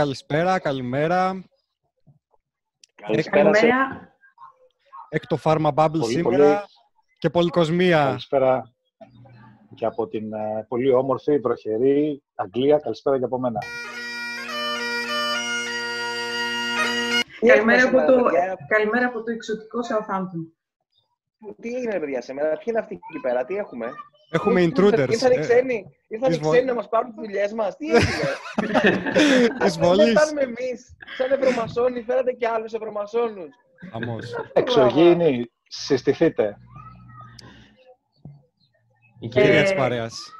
Καλησπέρα, καλημέρα. Καλησπέρα. Καλημέρα. Έκτο Pharma Bubble Πολύ, σήμερα πολύ. και πολυκοσμία. Καλησπέρα και από την ε, πολύ όμορφη, βροχερή Αγγλία. Καλησπέρα και από μένα. Καλημέρα από, το, παιδιά; καλημέρα από το εξωτικό Southampton. Τι έγινε, ρε παιδιά, σήμερα, ποιοι είναι αυτοί εκεί πέρα, τι έχουμε; Έχουμε intruders. Ήρθαν οι ε, ξένοι, ήρθαν οι της Βο- ξένοι να μας πάρουν τις δουλειές μας. Τι έγινε; Της Δεν βολής. φτάνουμε εμείς. Σαν ευρωμασόνοι, φέρατε και άλλους ευρωμασόνους. Χαμός. Εξωγήινοι, συστηθείτε. Η κυρία Ε, της παρέας.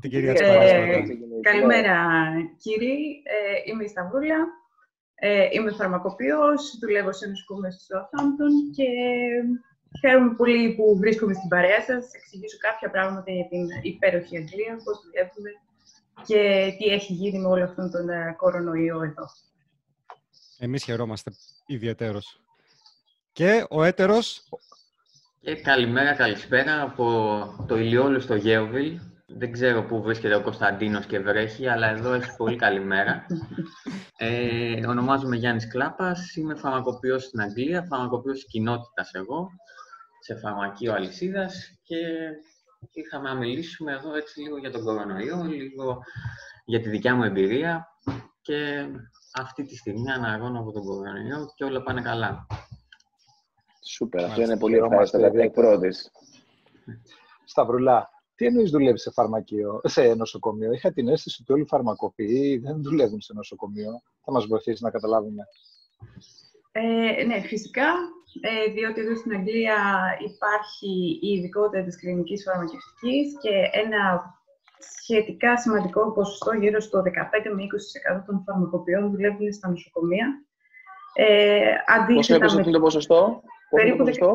Την κυρία της Ε, παρέας ε, πρώτα. Καλημέρα κύριοι, ε, είμαι η Σταυρούλα, ε, είμαι φαρμακοποιός, δουλεύω σε νοσοκομείο στο Southampton και χαίρομαι πολύ που βρίσκομαι στην παρέα σας, θα εξηγήσω κάποια πράγματα για την υπέροχη Αγγλία, πώς δουλεύουμε και τι έχει γίνει με όλο αυτόν τον ε, κορονοϊό εδώ. Εμείς χαιρόμαστε ιδιαίτερος. Και ο έτερος, Και καλημέρα, καλησπέρα από το ηλιόλου στο Γέοβιλ. Δεν ξέρω πού βρίσκεται ο Κωνσταντίνος και βρέχει, αλλά εδώ έχει πολύ καλημέρα. Ε, ονομάζομαι Γιάννης Κλάπας, είμαι φαρμακοποιός στην Αγγλία, φαρμακοποιός της κοινότητας εγώ, σε φαρμακείο αλυσίδας και ήρθαμε να μιλήσουμε εδώ έτσι λίγο για τον κορονοϊό, λίγο για τη δικιά μου εμπειρία και αυτή τη στιγμή αναγώνω από τον κορονοϊό και όλα πάνε καλά. Σούπερ, αυτό Μάλιστα. είναι πολύ Χαιρόμαστε ευχάριστο για την ιδιαίτερα. εκπρότηση. Σταυρουλά, τι εννοείς δουλεύει σε φαρμακείο, σε νοσοκομείο; Είχα την αίσθηση ότι όλοι οι φαρμακοποιοί δεν δουλεύουν σε νοσοκομείο. Θα μας βοηθήσεις να καταλάβουμε. Ε, ναι, φυσικά, ε, διότι εδώ στην Αγγλία υπάρχει η ειδικότητα της κλινικής φαρμακευτικής και ένα σχετικά σημαντικό ποσοστό, γύρω στο 15 με 20% των φαρμακοποιών δουλεύουν στα νοσοκομεία. Ε, Πόσο αντίθετα έπεσε με αυτό το ποσοστό, πόσο είναι περίπου το ποσοστό,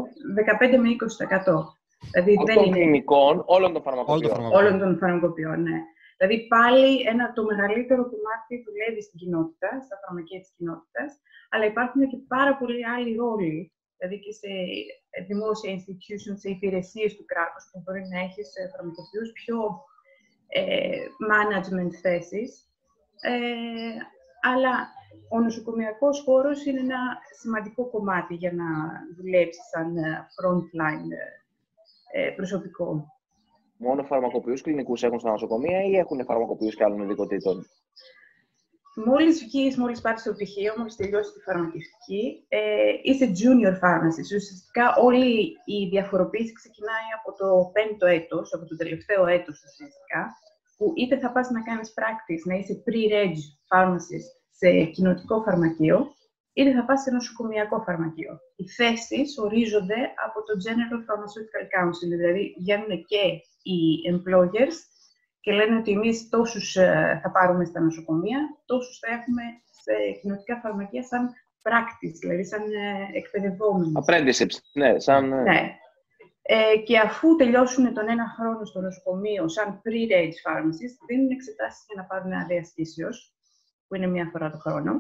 15 με 20%. Δηλαδή Αυτών δεν των είναι κλινικών, όλων των όλο το φαρμακοποιών. φαρμακοποιό. όλων των φαρμακοποιών, ναι. Δηλαδή πάλι ένα, το μεγαλύτερο κομμάτι δουλεύει στην κοινότητα, στα φαρμακεία της κοινότητας, αλλά υπάρχουν και πάρα πολλοί άλλοι ρόλοι, δηλαδή και σε δημόσια institutions, σε υπηρεσίες του κράτους που μπορεί να έχεις σε φαρμακοποιούς πιο ε, management θέσεις. Ε, αλλά ο νοσοκομιακός χώρος είναι ένα σημαντικό κομμάτι για να δουλέψεις σαν ε, frontline ε, ε, προσωπικό. Μόνο φαρμακοποιούς κλινικούς έχουν στα νοσοκομεία ή έχουν φαρμακοποιούς και άλλων ειδικοτήτων; Μόλις βγεις, μόλις πάρεις το πτυχίο, μόλις τελειώσεις τη φαρμακευτική, ε, είσαι junior pharmacist. Ουσιαστικά όλη η διαφοροποίηση ξεκινάει από το πέμπτο έτος, από το τελευταίο έτος ουσιαστικά, που είτε θα πας να κάνεις practice, να είσαι pre-reg pharmacist σε κοινοτικό φαρμακείο, είτε θα πας σε νοσοκομιακό φαρμακείο. Οι θέσεις ορίζονται από το General Pharmaceutical Council, δηλαδή βγαίνουν και οι employers και λένε ότι εμείς τόσους ε, θα πάρουμε στα νοσοκομεία, τόσους θα έχουμε σε κοινωτικά φαρμακεία σαν practice, δηλαδή σαν ε, εκπαιδευόμενοι. Apprenticeships, ναι, σαν... ε, Ναι. Ε, και αφού τελειώσουν τον ένα χρόνο στο νοσοκομείο σαν pre-reg pharmacist, δίνουν εξετάσεις για να πάρουν άδεια στήσεως, που είναι μία φορά το χρόνο,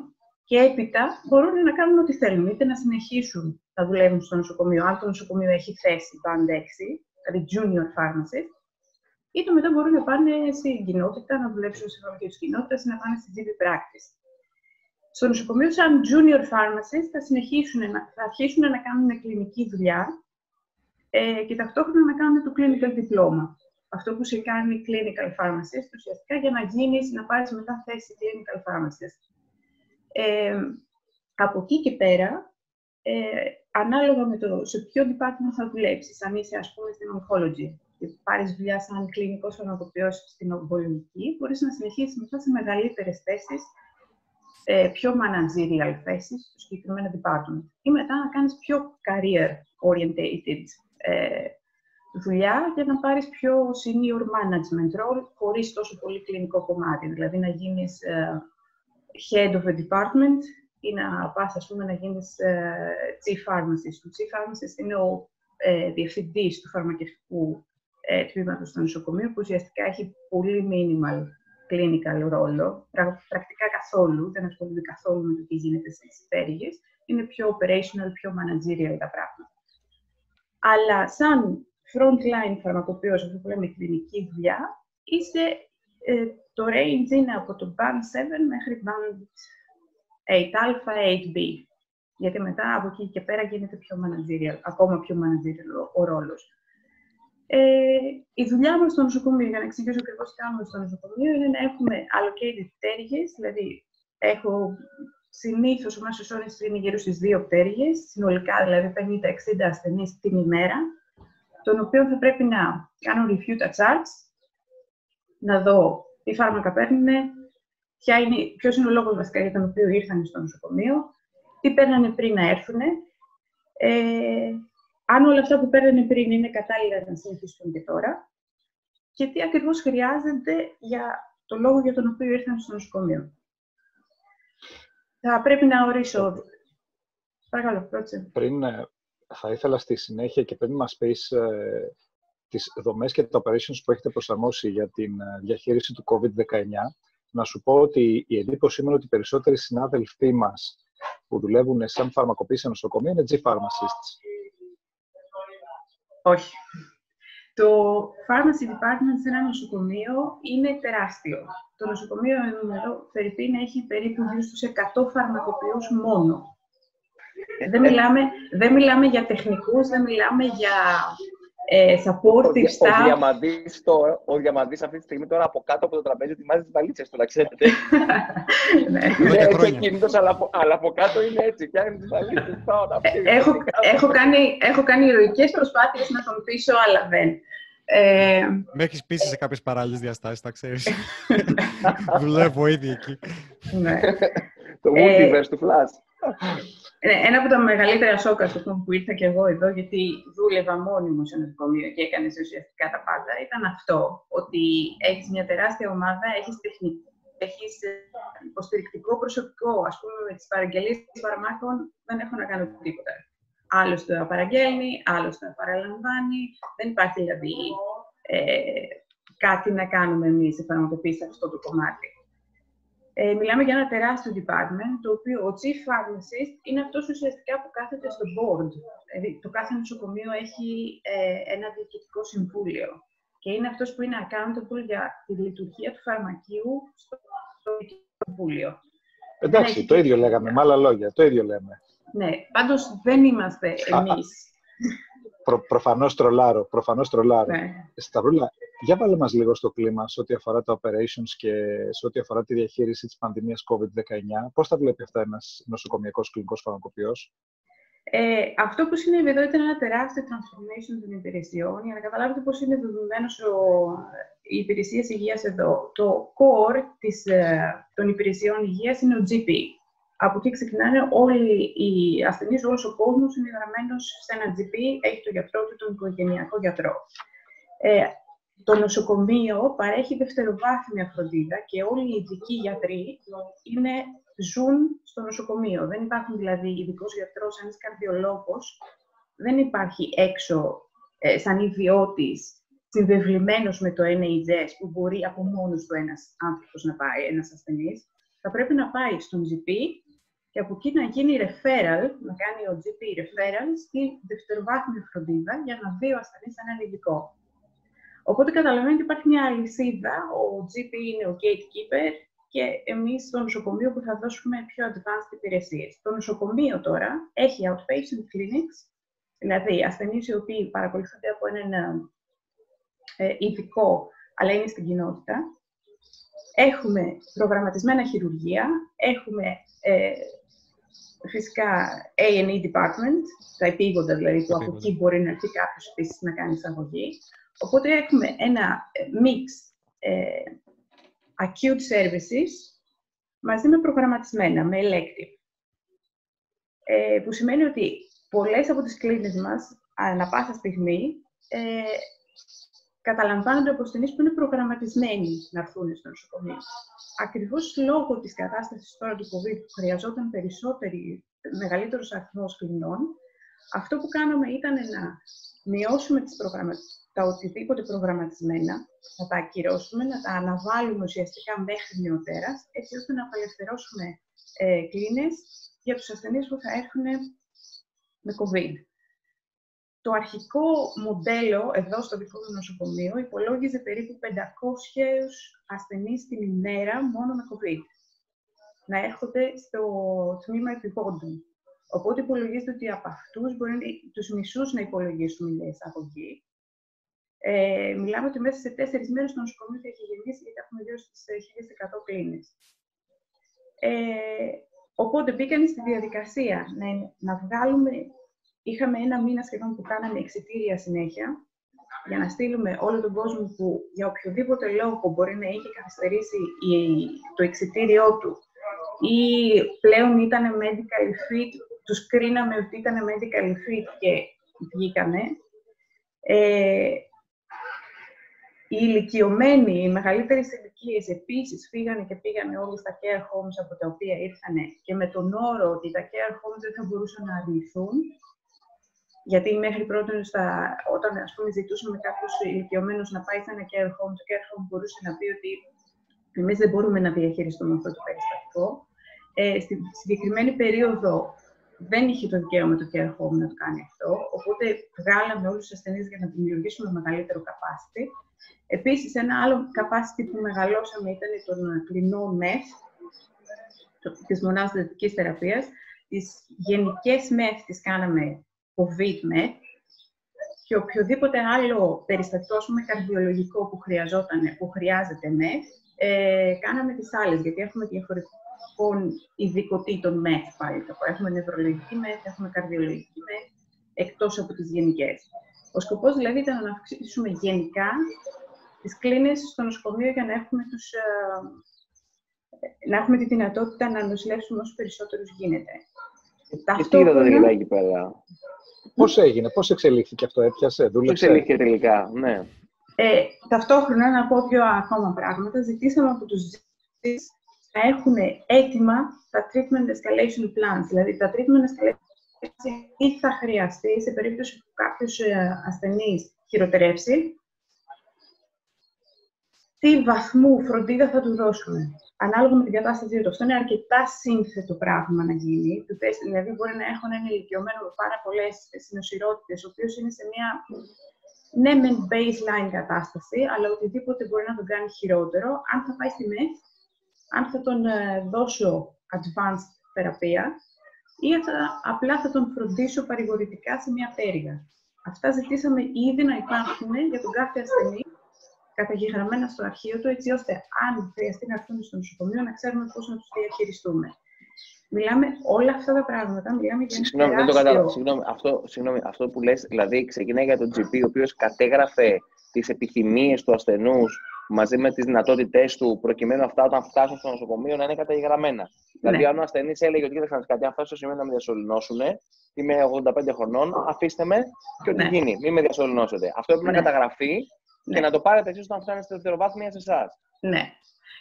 και έπειτα μπορούν να κάνουν ό,τι θέλουν, είτε να συνεχίσουν να δουλεύουν στο νοσοκομείο, αν το νοσοκομείο έχει θέση band 6, δηλαδή junior pharmacist, είτε μετά μπορούν να πάνε στην κοινότητα, να δουλέψουν σε φαρμακείο της κοινότητας ή να πάνε στη GP practice. Στο νοσοκομείο, σαν junior pharmacist, θα, συνεχίσουν να, θα αρχίσουν να κάνουν κλινική δουλειά ε, και ταυτόχρονα να κάνουν το clinical diploma. Αυτό που σε κάνει clinical pharmacist, ουσιαστικά για να γίνεις, να πάρεις μετά θέση clinical pharmacist. Ε, από εκεί και πέρα, ε, ανάλογα με το σε ποιο department θα δουλέψεις, αν είσαι ας πούμε στην oncology και πάρεις δουλειά σαν κλινικός φαρμακοποιός στην ογκολογική, μπορείς να συνεχίσεις μετά σε μεγαλύτερες θέσεις, ε, πιο managerial θέσεις στο συγκεκριμένο department. Ή μετά να κάνεις πιο career-orientated ε, δουλειά για να πάρεις πιο senior management role χωρίς τόσο πολύ κλινικό κομμάτι. Δηλαδή να γίνεις ε, head of a department ή να πας, ας πούμε, να γίνεις ε, chief pharmacist. Ο chief pharmacist είναι ο ε, διευθυντής του φαρμακευτικού ε, τμήματος στο νοσοκομείο, που ουσιαστικά έχει πολύ minimal clinical ρόλο, πρα- πρακτικά καθόλου, δεν ασχολούνται καθόλου με το τι γίνεται στις πτέρυγες. Είναι πιο operational, πιο managerial τα πράγματα. Αλλά σαν frontline φαρμακοποιός, αυτό που λέμε κλινική δουλειά, είσαι ε, το range είναι από το band 7 μέχρι band 8α, 8b. Γιατί μετά από εκεί και πέρα γίνεται πιο managerial, ακόμα πιο managerial ο, ο ρόλος. Ε, η δουλειά μας στο νοσοκομείο, για να εξηγήσω ακριβώς τι κάνουμε στο νοσοκομείο, είναι να έχουμε allocated πτέρυγες, δηλαδή έχω συνήθως ο μέσος όρος είναι γύρω στις δύο πτέρυγες, συνολικά δηλαδή 50-60 ασθενείς την ημέρα, τον οποίο θα πρέπει να κάνω review τα charts, να δω τι φάρμακα παίρνουν, είναι, ποιος είναι ο λόγος βασικά για τον οποίο ήρθαν στο νοσοκομείο, τι παίρνανε πριν να έρθουν, ε, αν όλα αυτά που παίρνανε πριν είναι κατάλληλα να συνεχίσουν και τώρα και τι ακριβώς χρειάζεται για το λόγο για τον οποίο ήρθαν στο νοσοκομείο. Θα πρέπει να ορίσω... Παρακαλώ, πρώτη. Πριν, ε, θα ήθελα στη συνέχεια και πριν μας πεις ε, τις δομές και τα operations που έχετε προσαρμόσει για την ε, διαχείριση του COVID-19, να σου πω ότι η εντύπωση είναι ότι οι περισσότεροι συνάδελφοί μας που δουλεύουν σαν φαρμακοποιοί σε νοσοκομεία είναι G-Pharmacists. Όχι. Το pharmacy department σε ένα νοσοκομείο είναι τεράστιο. Το νοσοκομείο εννοώ, Φερρυπίν έχει περίπου γύρω στους 100 φαρμακοποιούς μόνο. δεν, μιλάμε, δεν μιλάμε για τεχνικούς, δεν μιλάμε για ε, supportive staff. Ο, διαμαντής, το, ο διαμαντής αυτή τη στιγμή τώρα από κάτω από το τραπέζι ετοιμάζει τις βαλίτσες του, να ξέρετε. ναι. Είναι έτσι κινητός, αλλά, από, αλλά από κάτω είναι έτσι, πιάνει τις βαλίτσες. Ε, έχω, έχω, κάνει, έχω κάνει ηρωικές προσπάθειες να τον πείσω, αλλά δεν. Ε... Με έχεις πείσει σε κάποιες παράλληλες διαστάσεις, τα ξέρεις. Δουλεύω ήδη εκεί. ναι. το multiverse του Flash. Ναι, ένα από τα μεγαλύτερα σοκ που ήρθα και εγώ εδώ, γιατί δούλευα μόνιμο σε νοσοκομείο και έκανες ουσιαστικά τα πάντα, ήταν αυτό. Ότι έχεις μια τεράστια ομάδα, έχεις τεχνική, έχεις υποστηρικτικό προσωπικό. Α πούμε, με τις παραγγελίες φαρμάκων δεν έχω να κάνω τίποτα. Άλλος το παραγγέλνει, άλλος το παραλαμβάνει. Δεν υπάρχει δηλαδή ε, κάτι να κάνουμε εμείς σε φαρμακοποίηση σε αυτό το κομμάτι. Ε, μιλάμε για ένα τεράστιο department, το οποίο ο chief pharmacist είναι αυτός ουσιαστικά που κάθεται στο board. Δηλαδή, το κάθε νοσοκομείο έχει ε, ένα διοικητικό συμβούλιο και είναι αυτός που είναι accountable για τη λειτουργία του φαρμακείου στο, διοικητικό συμβούλιο. Εντάξει, το ίδιο λέγαμε, με άλλα λόγια, το ίδιο λέμε. Ναι, πάντως δεν είμαστε εμείς. Προ, προφανώς τρολάρω, προφανώς τρολάρω. Ναι. Σταυρούλα, για βάλε μας λίγο στο κλίμα σε ό,τι αφορά τα operations και σε ό,τι αφορά τη διαχείριση της πανδημίας COVID-19. Πώς τα βλέπει αυτά ένας νοσοκομιακός κλινικός φαρμακοποιός; Ε, αυτό που συνέβη εδώ ήταν ένα τεράστιο transformation των υπηρεσιών για να καταλάβετε πώς είναι δεδομένος οι υπηρεσίε υγείας εδώ. Το core της, ε, των υπηρεσιών υγείας είναι ο GP. Από εκεί ξεκινάνε όλοι οι ασθενείς, όλος ο κόσμος είναι γραμμένος σε ένα GP, έχει το γιατρό του, τον οικογενειακό γιατρό. Ε, το νοσοκομείο παρέχει δευτεροβάθμια φροντίδα και όλοι οι ειδικοί γιατροί είναι, ζουν στο νοσοκομείο. Δεν υπάρχουν δηλαδή ειδικός γιατρός, ένας καρδιολόγος, δεν υπάρχει έξω ε, σαν ιδιώτης συνδευλημένος με το NHS που μπορεί από μόνος του ένας άνθρωπος να πάει, ένας ασθενής. Θα πρέπει να πάει στον GP και από εκεί να γίνει referral, να κάνει ο GP referral στη δευτεροβάθμια φροντίδα για να δει ο ασθενής έναν ειδικό. Οπότε καταλαβαίνετε ότι υπάρχει μια αλυσίδα. Ο GP είναι ο gatekeeper και εμείς στο νοσοκομείο που θα δώσουμε πιο advanced υπηρεσίες. Το νοσοκομείο τώρα έχει outpatient clinics, δηλαδή ασθενείς οι οποίοι παρακολουθούνται από έναν ε, ειδικό, αλλά είναι στην κοινότητα. Έχουμε προγραμματισμένα χειρουργία, έχουμε ε, φυσικά A&E department, τα επίγοντα δηλαδή, που από εκεί μπορεί να έρθει κάποιος επίσης να κάνει εισαγωγή. Οπότε έχουμε ένα ε, mix ε, acute services μαζί με προγραμματισμένα, με elective. Ε, που σημαίνει ότι πολλές από τις κλίνες μας, ανά πάσα στιγμή, ε, καταλαμβάνονται από ασθενείς που είναι προγραμματισμένοι να έρθουν στο νοσοκομείο. Ακριβώς λόγω της κατάστασης τώρα του COVID που χρειαζόταν περισσότερη, μεγαλύτερος αριθμός κλινών, αυτό που κάναμε ήταν να μειώσουμε τις προγραμματικές τα οτιδήποτε προγραμματισμένα, να τα ακυρώσουμε, να τα αναβάλουμε ουσιαστικά μέχρι νεοτέρας, έτσι ώστε να απελευθερώσουμε ε, κλίνες για τους ασθενείς που θα έρθουν με COVID. το αρχικό μοντέλο εδώ στο δικό μου νοσοκομείο υπολόγιζε περίπου 500 ασθενείς την ημέρα μόνο με COVID. Να έρχονται στο τμήμα επιπόντων. Οπότε υπολογίζεται ότι από αυτούς μπορεί τους μισούς να υπολογίσουν η εισαγωγή. Ε, μιλάμε ότι μέσα σε τέσσερις μέρες το νοσοκομείο θα έχει γεννήσει γιατί έχουμε γύρω στις 1.100 κλίνες. Ε, οπότε μπήκαν στη διαδικασία να, να βγάλουμε Είχαμε ένα μήνα σχεδόν που κάναμε εξητήρια συνέχεια για να στείλουμε όλο τον κόσμο που για οποιοδήποτε λόγο μπορεί να είχε καθυστερήσει το εξητήριό του ή πλέον ήταν medical fit, τους κρίναμε ότι ήταν medical fit και βγήκανε. Ε, οι ηλικιωμένοι, οι μεγαλύτερες ηλικίες επίσης φύγανε και πήγανε όλοι στα care homes από τα οποία ήρθαν και με τον όρο ότι τα care homes δεν θα μπορούσαν να αρνηθούν γιατί μέχρι πρώτη, όταν ας πούμε, ζητούσαμε κάποιου ηλικιωμένου να πάει σε ένα care home, το care home μπορούσε να πει ότι εμείς δεν μπορούμε να διαχειριστούμε αυτό το περιστατικό. Ε, στη συγκεκριμένη περίοδο δεν είχε το δικαίωμα το care home να το κάνει αυτό, οπότε βγάλαμε όλους τους ασθενείς για να δημιουργήσουμε μεγαλύτερο capacity. Επίσης, ένα άλλο capacity που μεγαλώσαμε ήταν τον κλινό MEF, της μονάδας δυτική θεραπείας. Τις γενικές MEF τις κάναμε COVID με και οποιοδήποτε άλλο περιστατικό, πούμε, καρδιολογικό που χρειαζόταν, που χρειάζεται με, ε, κάναμε τις άλλες, γιατί έχουμε διαφορετικών ειδικοτήτων με πάλι. Έχουμε νευρολογική με, έχουμε καρδιολογική με, εκτός από τις γενικές. Ο σκοπός δηλαδή ήταν να αυξήσουμε γενικά τις κλίνες στο νοσοκομείο για να έχουμε, τους, ε, να έχουμε τη δυνατότητα να νοσηλεύσουμε όσο περισσότερους γίνεται. Και τι είδατε δηλαδή εκεί πέρα; Πώς έγινε, πώς εξελίχθηκε αυτό, έπιασε, δούλεψε; Πώς εξελίχθηκε τελικά, ναι. Ε, ταυτόχρονα, να πω δύο ακόμα πράγματα. Ζητήσαμε από τους ζητήσεις να έχουν έτοιμα τα treatment escalation plans. Δηλαδή, τα treatment escalation plans τι θα χρειαστεί σε περίπτωση που κάποιος ε, ασθενής χειροτερεύσει, τι βαθμού φροντίδα θα του δώσουμε ανάλογα με την κατάσταση του. Αυτό είναι αρκετά σύνθετο πράγμα να γίνει. Δηλαδή, μπορεί να έχουν ένα ηλικιωμένο με πάρα πολλές συνοσυρότητε, ο οποίος είναι σε μια ναι, με baseline κατάσταση, αλλά οτιδήποτε μπορεί να τον κάνει χειρότερο. Αν θα πάει στη ΜΕΘ, αν θα τον ε, δώσω advanced θεραπεία ή θα, απλά θα τον φροντίσω παρηγορητικά σε μια πτέρυγα. Αυτά ζητήσαμε ήδη να υπάρχουν για τον κάθε ασθενή καταγεγραμμένα στο αρχείο του, έτσι ώστε αν χρειαστεί να έρθουν στο νοσοκομείο να ξέρουμε πώς να τους διαχειριστούμε. Μιλάμε όλα αυτά τα πράγματα, μιλάμε για ένα Συγγνώμη, δεν το κατάλαβα. Συγγνώμη, αυτό, συγγνώμη, αυτό που λες, δηλαδή ξεκινάει για τον GP, ο οποίος κατέγραφε τις επιθυμίες του ασθενούς μαζί με τις δυνατότητές του, προκειμένου αυτά όταν φτάσουν στο νοσοκομείο να είναι καταγεγραμμένα. Ναι. Δηλαδή, αν ο ασθενής έλεγε ότι κοίταξε κάτι, αν φτάσεις στο σημείο να με διασωληνώσουν, είμαι 85 χρονών, αφήστε με και ό,τι ναι. γίνει, μην με διασωληνώσετε. Αυτό έπρεπε ναι. να καταγραφεί ναι. και να το πάρετε εσείς όταν φτάνετε στη δευτεροβάθμια σε εσάς. Ναι.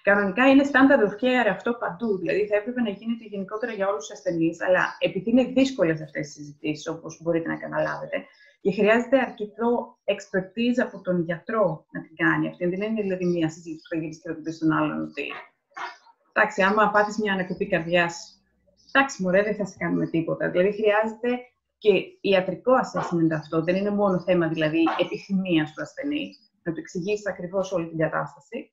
Κανονικά είναι standard of care αυτό παντού. Δηλαδή θα έπρεπε να γίνεται γενικότερα για όλους τους ασθενείς, αλλά επειδή είναι δύσκολες αυτές οι συζητήσεις, όπως μπορείτε να καταλάβετε, και χρειάζεται αρκετό expertise από τον γιατρό να την κάνει αυτή. Δεν είναι δηλαδή μια συζήτηση που θα γυρίσει και θα πει στον άλλον ότι. Εντάξει, άμα πάθεις μια ανακοπή καρδιάς, εντάξει, μωρέ, δεν θα σε κάνουμε τίποτα. Δηλαδή χρειάζεται και ιατρικό assessment αυτό. Δεν είναι μόνο θέμα δηλαδή επιθυμίας του ασθενή να του εξηγήσει ακριβώς όλη την κατάσταση.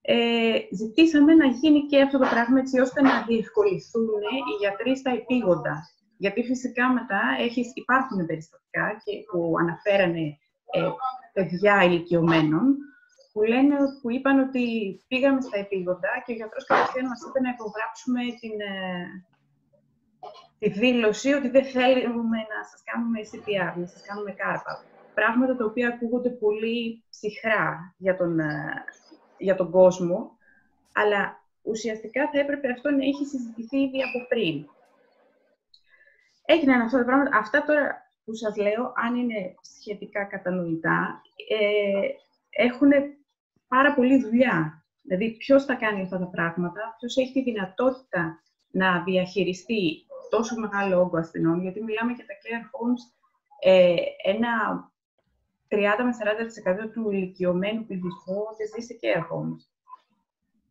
Ε, ζητήσαμε να γίνει και αυτό το πράγμα έτσι ώστε να διευκολυθούν οι γιατροί στα επίγοντα. Γιατί φυσικά μετά έχεις, υπάρχουν περιστατικά και που αναφέρανε ε, παιδιά ηλικιωμένων που, λένε, που είπαν ότι πήγαμε στα επίγοντα και ο γιατρός κατευθείαν μας είπε να υπογράψουμε την, ε, τη δήλωση ότι δεν θέλουμε να σας κάνουμε CPR, να σας κάνουμε κάρπα πράγματα τα οποία ακούγονται πολύ ψυχρά για τον, ε, για τον κόσμο, αλλά ουσιαστικά θα έπρεπε αυτό να έχει συζητηθεί ήδη από πριν. Έγιναν αυτά τα πράγματα. Αυτά τώρα που σας λέω, αν είναι σχετικά κατανοητά, ε, έχουν πάρα πολλή δουλειά. Δηλαδή, ποιος θα κάνει αυτά τα πράγματα, ποιος έχει τη δυνατότητα να διαχειριστεί τόσο μεγάλο όγκο ασθενών, γιατί μιλάμε για τα care homes, ε, ένα 30 με 40% του ηλικιωμένου πληθυσμού δεν ζει σε care homes.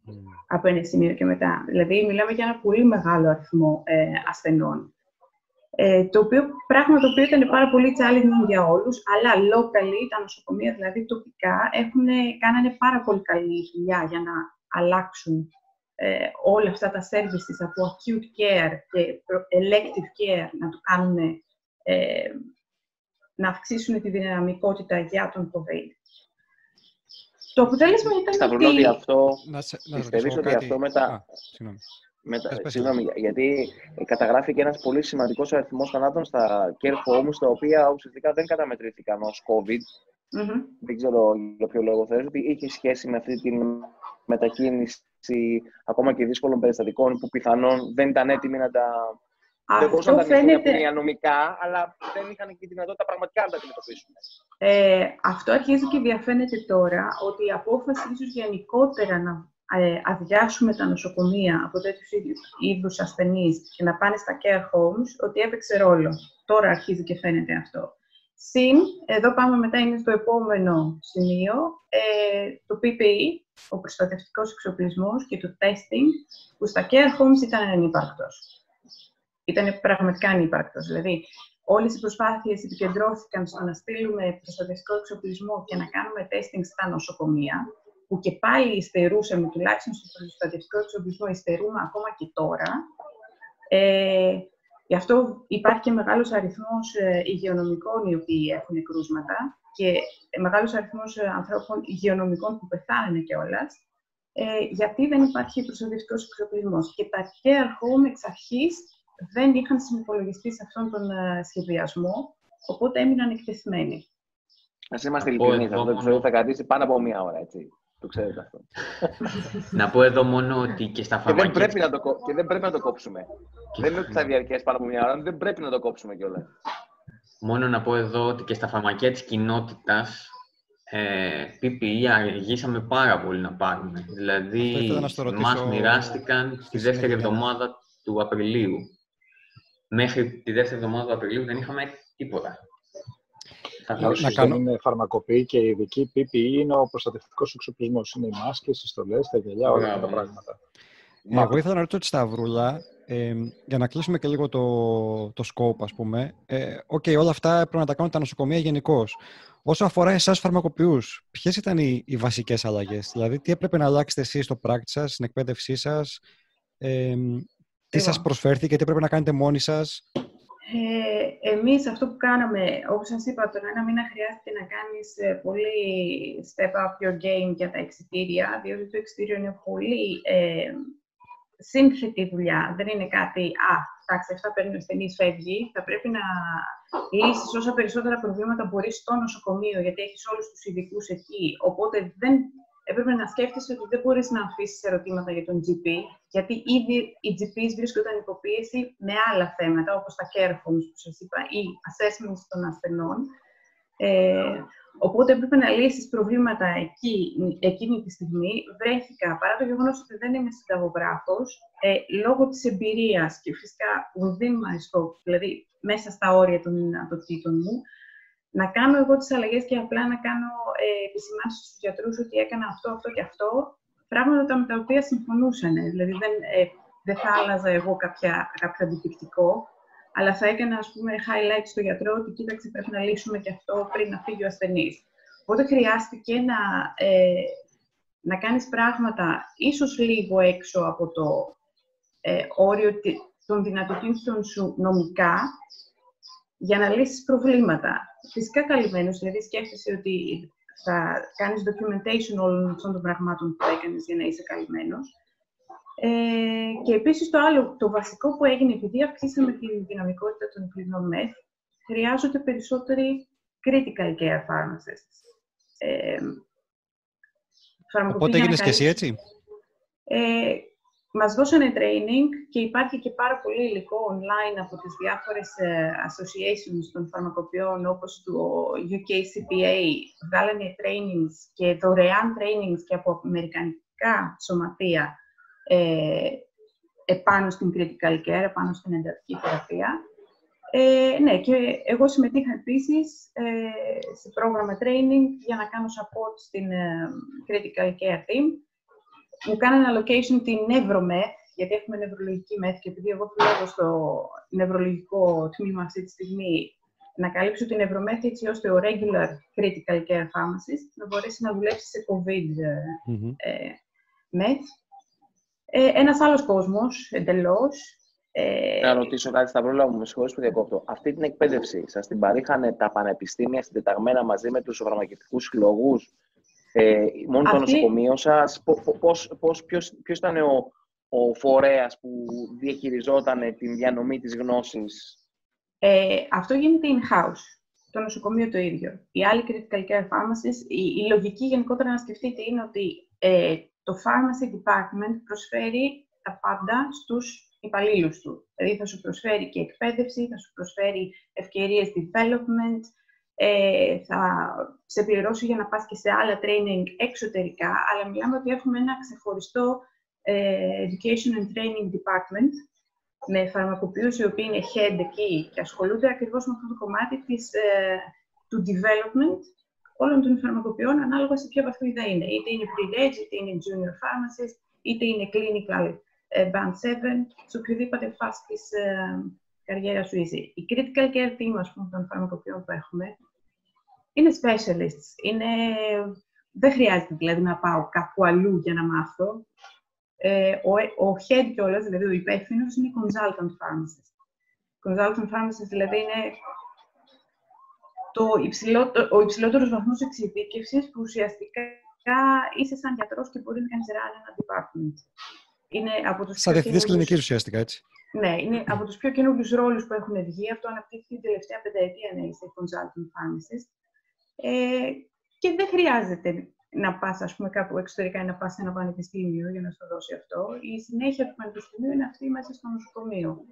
Mm. Από ένα σημείο και μετά. Δηλαδή, μιλάμε για ένα πολύ μεγάλο αριθμό ε, ασθενών. Ε, το οποίο, πράγμα το οποίο ήταν πάρα πολύ challenging για όλους, αλλά locally, τα νοσοκομεία δηλαδή τοπικά, έχουν, κάνανε πάρα πολύ καλή δουλειά για να αλλάξουν ε, όλα αυτά τα services από acute care και elective care να το κάνουν, ε, να αυξήσουν τη δυναμικότητα για τον COVID. Το αποτέλεσμα ήταν ότι... ότι αυτό, να σε, να πιστεύεις ότι αυτό μετά... Α, συγγνώμη. Μετα... Συγγνώμη, γιατί καταγράφει και ένας πολύ σημαντικός αριθμός θανάτων στα care homes, τα οποία ουσιαστικά δεν καταμετρήθηκαν ως COVID. Mm-hmm. Δεν ξέρω για ποιο λόγο θεωρείς ότι είχε σχέση με αυτή τη μετακίνηση ακόμα και δύσκολων περιστατικών που πιθανόν δεν ήταν έτοιμοι να τα αυτό δεν μπορούσαν να τα φαίνεται... νομικά, αλλά δεν είχαν και τη δυνατότητα πραγματικά να τα αντιμετωπίσουν. Ε, αυτό αρχίζει και διαφαίνεται τώρα, ότι η απόφαση ίσως γενικότερα να ε, αδειάσουμε τα νοσοκομεία από τέτοιους είδους ασθενείς και να πάνε στα care homes, ότι έπαιξε ρόλο. Τώρα αρχίζει και φαίνεται αυτό. Συν, εδώ πάμε μετά είναι στο επόμενο σημείο, ε, το PPE, ο προστατευτικός εξοπλισμός και το testing, που στα care homes ήταν ανύπαρκτος ήταν πραγματικά ανύπαρκτος. Δηλαδή, όλες οι προσπάθειες επικεντρώθηκαν στο να στείλουμε προστατευτικό εξοπλισμό και να κάνουμε testing στα νοσοκομεία, που και πάλι υστερούσαμε, τουλάχιστον στο προστατευτικό εξοπλισμό, υστερούμε ακόμα και τώρα. Ε, γι' αυτό υπάρχει και μεγάλος αριθμός ε, υγειονομικών οι οποίοι έχουν κρούσματα και μεγάλος αριθμός ε, ανθρώπων υγειονομικών που πεθάνουν κιόλας. Ε, γιατί δεν υπάρχει προστατευτικός εξοπλισμός. Και τα care home εξ αρχής δεν είχαν συνυπολογιστεί σε αυτόν τον ε, σχεδιασμό, οπότε έμειναν εκτεθειμένοι. Α είμαστε ειλικρινείς. Αυτό το επεισόδιο θα κρατήσει πάνω από μία ώρα, έτσι. Το ξέρετε αυτό. να πω εδώ μόνο ότι και στα φαρμακεία. Και δεν πρέπει να το, και δεν πρέπει να το κόψουμε. δεν είναι ότι θα διαρκέσει πάνω από μία ώρα, δεν πρέπει να το κόψουμε κιόλας. Μόνο να πω εδώ ότι και στα φαρμακεία της κοινότητας ε, PPE αργήσαμε πάρα πολύ να πάρουμε. Δηλαδή, μας μοιράστηκαν τη δεύτερη εβδομάδα του Απριλίου μέχρι τη δεύτερη εβδομάδα του Απριλίου δεν είχαμε τίποτα. Να κάνω... είναι φαρμακοποιοί και ειδικοί PPE είναι ο προστατευτικός εξοπλισμός. Είναι οι μάσκες, οι στολές, τα γυαλιά, όλα αυτά τα πράγματα. Μα εγώ ήθελα να ρωτήσω τη Σταυρούλα, ε, για να κλείσουμε και λίγο το, το scope, ας πούμε. Ε, okay, όλα αυτά πρέπει να τα κάνουν τα νοσοκομεία γενικώ. Όσο αφορά εσάς φαρμακοποιούς, ποιες ήταν οι, οι βασικές αλλαγές, δηλαδή τι έπρεπε να αλλάξετε εσείς στο πράκτης σας, στην εκπαίδευσή σας, ε, τι σας προσφέρθηκε, τι πρέπει να κάνετε μόνοι σας; Ε, εμείς αυτό που κάναμε, όπως σας είπα, τον ένα μήνα χρειάζεται να κάνεις ε, πολύ step up your game για τα εξητήρια, διότι το εξητήριο είναι πολύ ε, σύνθετη δουλειά. Δεν είναι κάτι, α, εντάξει, αυτά παίρνει ο ασθενής, φεύγει. Θα πρέπει να λύσεις όσα περισσότερα προβλήματα μπορείς στο νοσοκομείο, γιατί έχεις όλους τους ειδικούς εκεί. Οπότε δεν έπρεπε να σκέφτεσαι ότι δεν μπορείς να αφήσει ερωτήματα για τον GP, γιατί ήδη οι GPs βρίσκονταν υποπίεση με άλλα θέματα, όπως τα care homes που σας είπα, ή assessments των ασθενών. Ε, οπότε έπρεπε να λύσεις προβλήματα εκεί, εκείνη τη στιγμή. Βρέθηκα, παρά το γεγονός ότι δεν είμαι συνταγογράφος, ε, λόγω της εμπειρίας και φυσικά within my scope, δηλαδή μέσα στα όρια των δυνατοτήτων μου, να κάνω εγώ τις αλλαγές και απλά να κάνω ε, επισημάνσεις στους γιατρούς ότι έκανα αυτό, αυτό και αυτό, πράγματα με τα οποία συμφωνούσαν. Δηλαδή δεν, ε, δεν θα άλλαζα εγώ κάποια, κάποιο αντιπικτικό, αλλά θα έκανα, ας πούμε, highlight στο γιατρό ότι κοίταξε, πρέπει να λύσουμε και αυτό πριν να φύγει ο ασθενής. Οπότε χρειάστηκε να, ε, να κάνεις πράγματα ίσως λίγο έξω από το ε, όριο των δυνατοτήτων σου νομικά, για να λύσεις προβλήματα. Φυσικά καλυμμένος, δηλαδή σκέφτεσαι ότι θα κάνεις documentation όλων αυτών των πραγμάτων που έκανες για να είσαι καλυμμένος. Ε, και επίσης το άλλο, το βασικό που έγινε, επειδή αυξήσαμε τη δυναμικότητα των κλινών μεθ, χρειάζονται περισσότεροι critical care pharmacists. Ε, Οπότε έγινες και εσύ έτσι; Ε, μας δώσανε training και υπάρχει και πάρα πολύ υλικό online από τις διάφορες ε, associations των φαρμακοποιών όπως το UKCPA. Βγάλανε trainings και δωρεάν trainings και από αμερικανικά σωματεία ε, επάνω στην critical care, επάνω στην εντατική θεραπεία. Ε, ναι, και εγώ συμμετείχα επίσης ε, σε πρόγραμμα training για να κάνω support στην ε, critical care team μου κάνανε allocation την Ευρωμεθ, γιατί έχουμε νευρολογική μεθ και επειδή εγώ δουλεύω στο νευρολογικό τμήμα αυτή τη στιγμή, να καλύψω την ευρωμέθη έτσι ώστε ο regular critical care pharmacist να μπορέσει να δουλέψει σε COVID mm-hmm. ε, Ε, ένας άλλος κόσμος, εντελώς. Ε, να ρωτήσω κάτι στα πρόλαβα μου, με συγχωρείς που διακόπτω. Αυτή την εκπαίδευση σας την παρήχανε τα πανεπιστήμια συντεταγμένα μαζί με τους φαρμακευτικούς συλλογούς, ε, μόνο Αυτή... το νοσοκομείο σας, πώς, πώς, ποιος, ποιος ήταν ο, ο φορέας που διαχειριζόταν την διανομή της γνώσης; Ε, αυτό γίνεται in-house. Το νοσοκομείο το ίδιο. Η άλλη critical care pharmacies, η, η λογική γενικότερα να σκεφτείτε είναι ότι ε, το pharmacy department προσφέρει τα πάντα στους υπαλλήλους του. Δηλαδή θα σου προσφέρει και εκπαίδευση, θα σου προσφέρει ευκαιρίες development, ε, θα σε πληρώσει για να πας και σε άλλα training εξωτερικά, αλλά μιλάμε ότι έχουμε ένα ξεχωριστό ε, education and training department, με φαρμακοποιούς οι οποίοι είναι head εκεί και ασχολούνται ακριβώς με αυτό το κομμάτι της, ε, του development όλων των φαρμακοποιών ανάλογα σε ποια βαθμίδα είναι. Είτε είναι pre-reg, είτε είναι junior pharmacist, είτε είναι clinical ε, band 7, σε οποιοδήποτε φάση της ε, καριέρας σου είσαι. Η critical care team, ας πούμε, των φαρμακοποιών που έχουμε, είναι specialists. Είναι... Δεν χρειάζεται δηλαδή να πάω κάπου αλλού για να μάθω ε, ο, ο head κιόλας, δηλαδή ο υπεύθυνος, είναι consultant pharmacist. Consultant pharmacist δηλαδή είναι το υψηλό, ο υψηλότερος βαθμός εξειδίκευσης που ουσιαστικά είσαι σαν γιατρός και μπορεί να κάνει run ένα department. Είναι από τους σαν διευθυντής κλινικής ουσιαστικά, έτσι. Ναι, είναι από τους πιο καινούριους ρόλους που έχουν βγει. Αυτό αναπτύχθηκε την τελευταία πενταετία να είσαι consultant pharmacist. Ε, και δεν χρειάζεται να πας, ας πούμε, κάπου εξωτερικά ή να πας σε ένα πανεπιστήμιο για να σου δώσει αυτό. Η συνέχεια του πανεπιστημίου είναι αυτή μέσα στο νοσοκομείο.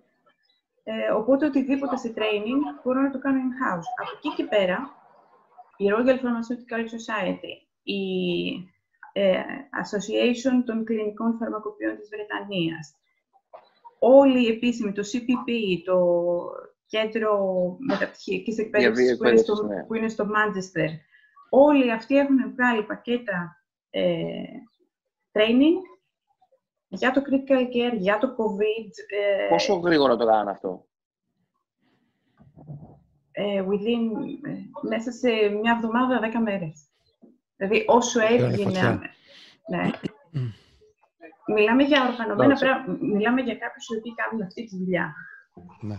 Ε, οπότε οτιδήποτε σε training μπορώ να το κάνω in-house. Από εκεί και πέρα, η Royal Pharmaceutical Society, η ε, Association των Κλινικών Φαρμακοποιών της Βρετανίας, όλοι οι επίσημοι, το CPP, το Κέντρο Μεταπτυχιακής Εκπαίδευσης που, ναι. που είναι στο Manchester, όλοι αυτοί έχουν βγάλει πακέτα ε, training για το critical care, για το COVID. Ε, Πόσο γρήγορα το κάνανε αυτό; Ε, within, μέσα σε μια εβδομάδα, δέκα μέρες. Δηλαδή, όσο έβγαινε... Ναι. Μιλάμε για οργανωμένα πράγματα, μιλάμε για κάποιους οι οποίοι κάνουν αυτή τη δουλειά. Ναι.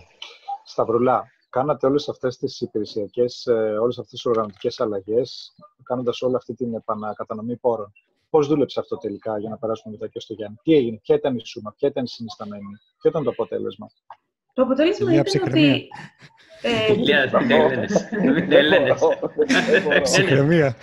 Σταυρουλά, κάνατε όλες αυτές τις υπηρεσιακές, ε, όλες αυτές τις οργανωτικές αλλαγές, κάνοντας όλη αυτή την επανακατανομή πόρων. Πώς δούλεψε αυτό τελικά για να περάσουμε μετά και στο Γιάννη; Τι έγινε, ποια ήταν η σούμα, ποια ήταν η συνισταμένη, ποιο ήταν το αποτέλεσμα; Το αποτέλεσμα ήταν ότι Ηλία, μην έλενες. Ψυχραιμία.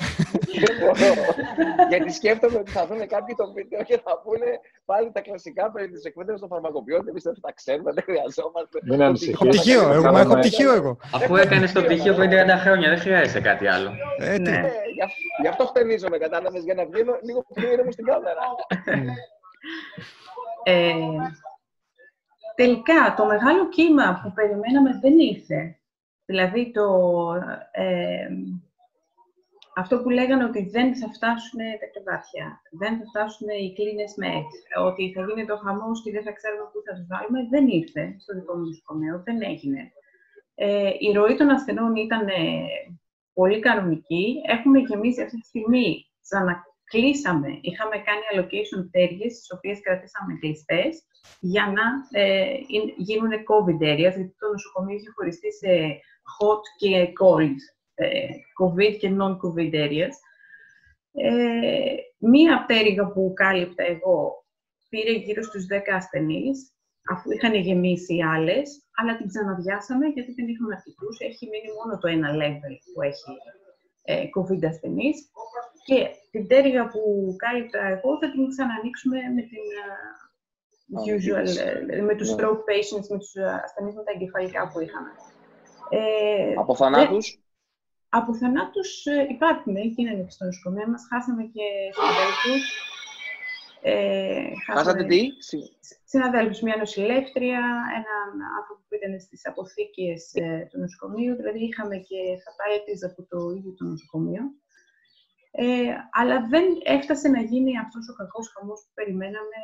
Γιατί σκέφτομαι ότι θα δουν κάποιοι το βίντεο και θα πούνε πάλι τα κλασικά περί της εκπαίδευσης των φαρμακοποιών. Εμείς δεν τα ξέρουμε, δεν χρειαζόμαστε. Δεν Έχω πτυχίο, εγώ, μα έχω πτυχίο εγώ. Αφού έκανες το πτυχίο πριν 30 χρόνια, δεν χρειάζεται κάτι άλλο. Ε, ναι. Ε, γι' αυτό χτενίζομαι, κατάλαβες, για να βγαίνω λίγο πιο ήρεμο στην κάμερα. Ε, τελικά το μεγάλο κύμα που περιμέναμε δεν ήρθε. Δηλαδή το, ε, αυτό που λέγανε ότι δεν θα φτάσουν τα κρεβάτια, δεν θα φτάσουν οι κλίνες ΜΕΚ, ότι θα γίνει το χαμός και δεν θα ξέρουμε πού θα τους βάλουμε, δεν ήρθε στο δικό μου νοσοκομείο, δεν έγινε. Ε, η ροή των ασθενών ήταν ε, πολύ κανονική. Έχουμε γεμίσει αυτή τη στιγμή, ξανακλείσαμε, είχαμε κάνει allocation πτέρυγες, τις οποίες κρατήσαμε κλειστές για να ε, γίνουν COVID areas, γιατί το νοσοκομείο είχε χωριστεί σε hot και cold, ε, COVID και non-COVID areas. Ε, μία πτέρυγα που κάλυπτα εγώ πήρε γύρω στους 10 ασθενείς, αφού είχαν γεμίσει οι άλλες, αλλά την ξαναδιάσαμε γιατί δεν είχαμε αρκετούς. Έχει μείνει μόνο το ένα level που έχει ε, COVID ασθενείς. Και την πτέρυγα που κάλυπτα εγώ θα την ξανανοίξουμε με την usual, ε, με τους ναι. stroke patients, με τους ε, ασθενείς με τα εγκεφαλικά που είχαμε. Ε, από θανάτους; από θανάτους υπάρχουν και είναι στο νοσοκομείο μας. Χάσαμε και συναδέλφους. Ε, Χάσατε τι; Συναδέλφους, μια νοσηλεύτρια, έναν άνθρωπο που ήταν στις αποθήκες του νοσοκομείου. Δηλαδή είχαμε και fatalities από το ίδιο το νοσοκομείο. Ε, αλλά δεν έφτασε να γίνει αυτός ο κακός χαμός που περιμέναμε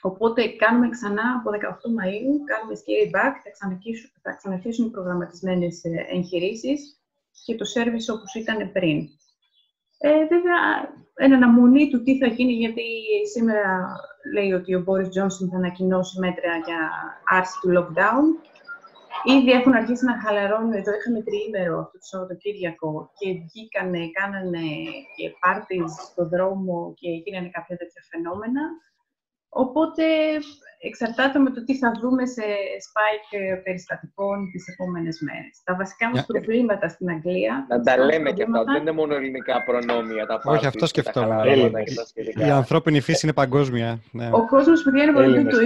Οπότε κάνουμε ξανά από 18 Μαΐου, κάνουμε scale back, θα, θα ξαναρχίσουν οι προγραμματισμένες ε, εγχειρήσεις και το service όπως ήταν πριν. Ε, βέβαια, εν αναμονή του τι θα γίνει, γιατί σήμερα λέει ότι ο Μπόρις Τζόνσον θα ανακοινώσει μέτρα για άρση του lockdown. Ήδη έχουν αρχίσει να χαλαρώνουν, εδώ είχαμε τριήμερο αυτό το Σαββατοκύριακο και βγήκανε, κάνανε και πάρτις στο δρόμο και γίνανε κάποια τέτοια φαινόμενα. Οπότε εξαρτάται με το τι θα δούμε σε spike περιστατικών τις επόμενες μέρες. Τα βασικά μας προβλήματα στην Αγγλία... Να τα λέμε και αυτά, δεν είναι μόνο ελληνικά προνόμια τα Όχι, αυτό σκεφτόμουν. Η ανθρώπινη φύση είναι παγκόσμια. Ναι. Ο κόσμος, είναι παντού το,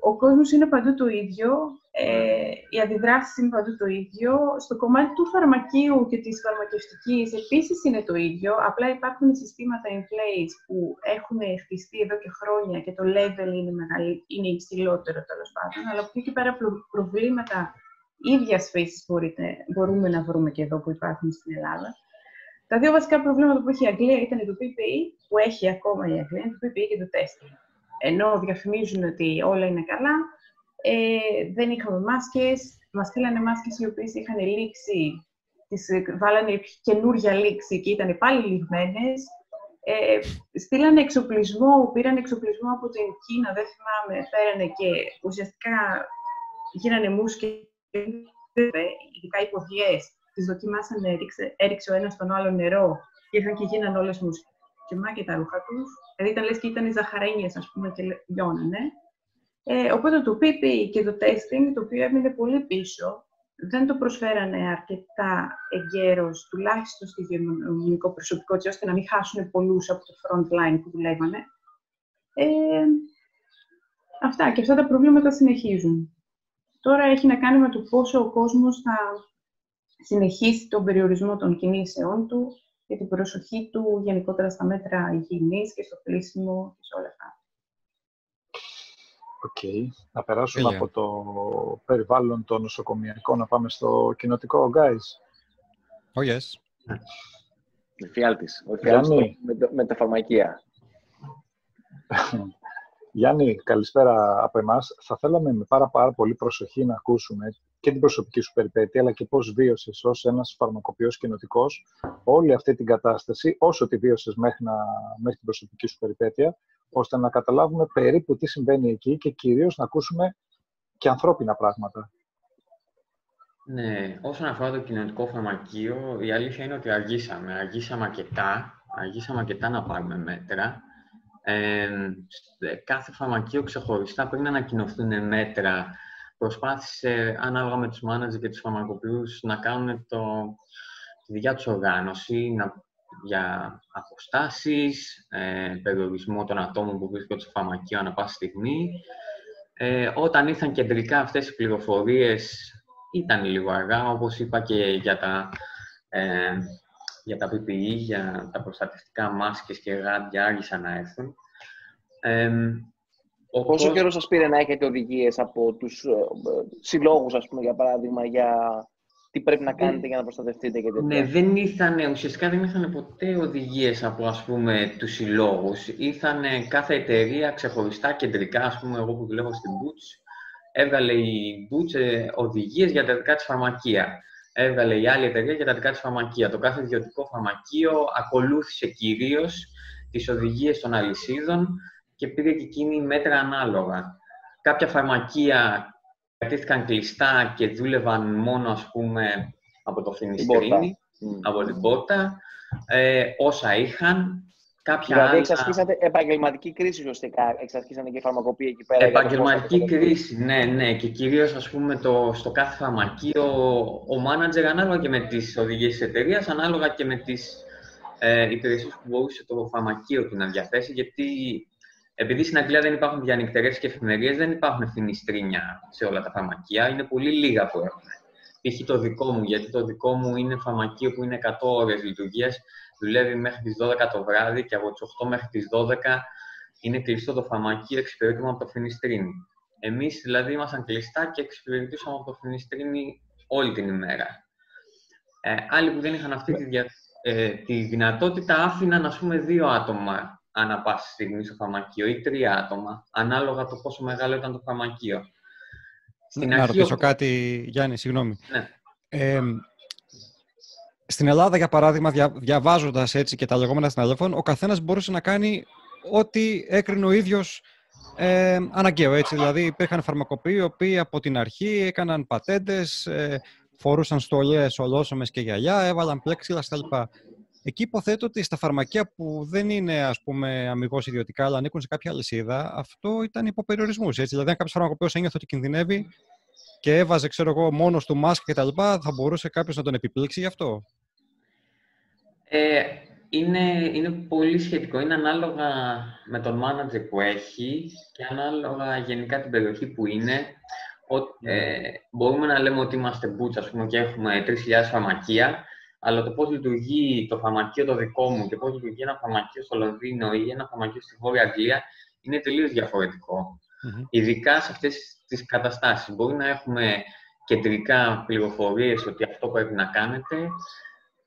ο κόσμος είναι παντού το ίδιο. Ε, οι αντιδράσεις είναι παντού το ίδιο. Στο κομμάτι του φαρμακείου και της φαρμακευτικής επίσης είναι το ίδιο. Απλά υπάρχουν συστήματα in place που έχουν χτιστεί εδώ και χρόνια και το level είναι, μεγαλύτερο, είναι υψηλότερο τέλος πάντων. Αλλά από εκεί και πέρα προβλήματα ίδιας φύσης μπορούμε να βρούμε και εδώ που υπάρχουν στην Ελλάδα. Τα δύο βασικά προβλήματα που έχει η Αγγλία ήταν το PPE, που έχει ακόμα η Αγγλία, το PPE και το testing. Ενώ διαφημίζουν ότι όλα είναι καλά, ε, δεν είχαμε μάσκες, μας στείλανε μάσκες οι οποίες είχαν λήξει, τις βάλανε καινούργια λήξη και ήταν πάλι λιγμένες. Ε, στείλανε εξοπλισμό, πήραν εξοπλισμό από την Κίνα, δεν θυμάμαι, φέρανε και ουσιαστικά γίνανε μουσκες, ειδικά οι ποδιές, τις δοκιμάσανε, έριξε, έριξε ο ένας τον άλλο νερό και είχαν και γίνανε όλες μουσκες και τα ρούχα τους. Δηλαδή ήταν λες και ήταν οι ζαχαρένιες, ας πούμε, και λιώνανε. Ε, οπότε το PP και το testing, το οποίο έμεινε πολύ πίσω, δεν το προσφέρανε αρκετά εγκαίρως, τουλάχιστον στο υγειονομικό προσωπικό, έτσι ώστε να μην χάσουν πολλούς από το front line που δουλεύανε. Ε, αυτά και αυτά τα προβλήματα συνεχίζουν. Τώρα έχει να κάνει με το πόσο ο κόσμος θα συνεχίσει τον περιορισμό των κινήσεών του και την προσοχή του γενικότερα στα μέτρα υγιεινής και στο πλύσιμο και σε όλα αυτά. Οκ. Να περάσουμε από το περιβάλλον των νοσοκομιακών να πάμε στο κοινοτικό, guys. Oh, yes. Ο Φιάλτης. Ο Φιάλτης με, με τα φαρμακεία. Γιάννη, καλησπέρα από εμάς. Θα θέλαμε με πάρα, πάρα πολύ προσοχή να ακούσουμε και την προσωπική σου περιπέτεια, αλλά και πώς βίωσες ως ένας φαρμακοποιός κοινοτικός όλη αυτή την κατάσταση, όσο τη βίωσες μέχρι, μέχρι την προσωπική σου περιπέτεια, ώστε να καταλάβουμε περίπου τι συμβαίνει εκεί και κυρίως να ακούσουμε και ανθρώπινα πράγματα. Ναι, όσον αφορά το κοινωνικό φαρμακείο, η αλήθεια είναι ότι αργήσαμε. Αργήσαμε αρκετά, αργήσαμε αρκετά να πάρουμε μέτρα. Ε, κάθε φαρμακείο ξεχωριστά πριν να ανακοινωθούν μέτρα προσπάθησε ανάλογα με τους μάνατζερ και τους φαρμακοποιούς να κάνουν το, τη δικιά τους οργάνωση, να για αποστάσεις, ε, περιορισμό των ατόμων που βρίσκονται στο φαρμακείο ανά πάση στιγμή. Ε, όταν ήρθαν κεντρικά αυτές οι πληροφορίες, ήταν λίγο αργά, όπως είπα και για τα, ε, για τα PPE, για τα προστατευτικά μάσκες και γάντια άργησαν να έρθουν. Ε, ο Πόσο καιρό σας πήρε να έχετε οδηγίες από τους ε, ε συλλόγους, ας πούμε, για παράδειγμα, για τι πρέπει να κάνετε για να προστατευτείτε και τέτοια. Ναι, δεν ήρθαν, ουσιαστικά δεν ήρθαν ποτέ οδηγίες από ας πούμε τους συλλόγους. Ήρθαν κάθε εταιρεία ξεχωριστά κεντρικά, ας πούμε εγώ που δουλεύω στην Boots, έβγαλε η Boots ε, οδηγίες για τα δικά της φαρμακεία. Έβγαλε η άλλη εταιρεία για τα δικά της φαρμακεία. Το κάθε ιδιωτικό φαρμακείο ακολούθησε κυρίως τις οδηγίες των αλυσίδων και πήρε και εκείνη μέτρα ανάλογα. Κάποια φαρμακεία κρατήθηκαν κλειστά και δούλευαν μόνο, ας πούμε, από το Φινιστρίνι, από την πόρτα, ε, όσα είχαν. Κάποια δηλαδή, εξασχίσατε επαγγελματική κρίση ουσιαστικά, εξασχίσατε και φαρμακοποιία εκεί πέρα. Επαγγελματική κρίση, ναι, ναι. Και κυρίως, ας πούμε, το, στο κάθε φαρμακείο, ο μάνατζερ ανάλογα και με τις οδηγίες της εταιρείας, ανάλογα και με τις ε, υπηρεσίες που μπορούσε το φαρμακείο του να διαθέσει, γιατί επειδή στην Αγγλία δεν υπάρχουν διανυκτερές και εφημερίες, δεν υπάρχουν φινιστρίνια σε όλα τα φαρμακεία. Είναι πολύ λίγα που έχουν. Π.χ. το δικό μου, γιατί το δικό μου είναι φαρμακείο που είναι 100 ώρες λειτουργίας, δουλεύει μέχρι τις 12 το βράδυ και από τις 8 μέχρι τις 12 είναι κλειστό το φαρμακείο, εξυπηρετούμε από το φινιστρίνι. Εμείς δηλαδή ήμασταν κλειστά και εξυπηρετούσαμε από το φινιστρίνι όλη την ημέρα. Ε, άλλοι που δεν είχαν αυτή τη, δια... ε, τη δυνατότητα άφηναν, ας πούμε, δύο άτομα ανά πάση στιγμή στο φαρμακείο ή τρία άτομα, ανάλογα το πόσο μεγάλο ήταν το φαρμακείο. Στην να αρχή, ρωτήσω κάτι, Γιάννη, συγγνώμη. Ναι. Ε, στην Ελλάδα, για παράδειγμα, δια, διαβάζοντας έτσι και τα λεγόμενα συναδέλφων, ο καθένας μπορούσε να κάνει ό,τι έκρινε ο ίδιος ε, αναγκαίο. Έτσι. Δηλαδή, υπήρχαν φαρμακοποιοί οι οποίοι από την αρχή έκαναν πατέντες, ε, φορούσαν στολέ ολόσωμες και γυαλιά, έβαλαν πλέξιλα κτλ. Εκεί υποθέτω ότι στα φαρμακεία που δεν είναι ας πούμε αμυγός ιδιωτικά, αλλά ανήκουν σε κάποια αλυσίδα, αυτό ήταν υποπεριορισμού. Δηλαδή, αν κάποιος φαρμακοποιός ένιωθε ότι κινδυνεύει και έβαζε, ξέρω εγώ, μόνος του μάσκ κτλ., θα μπορούσε κάποιος να τον επιπλήξει γι' αυτό; Ε, είναι, είναι πολύ σχετικό. Είναι ανάλογα με τον manager που έχει και ανάλογα γενικά την περιοχή που είναι. ε, μπορούμε να λέμε ότι είμαστε boots, ας πούμε, και έχουμε 3.000 φαρμακεία, αλλά το πώς λειτουργεί το φαρμακείο το δικό μου και πώς λειτουργεί ένα φαρμακείο στο Λονδίνο ή ένα φαρμακείο στη Βόρεια Αγγλία είναι τελείως διαφορετικό. Mm-hmm. Ειδικά σε αυτές τις καταστάσεις. Μπορεί να έχουμε κεντρικά πληροφορίες ότι αυτό πρέπει να κάνετε,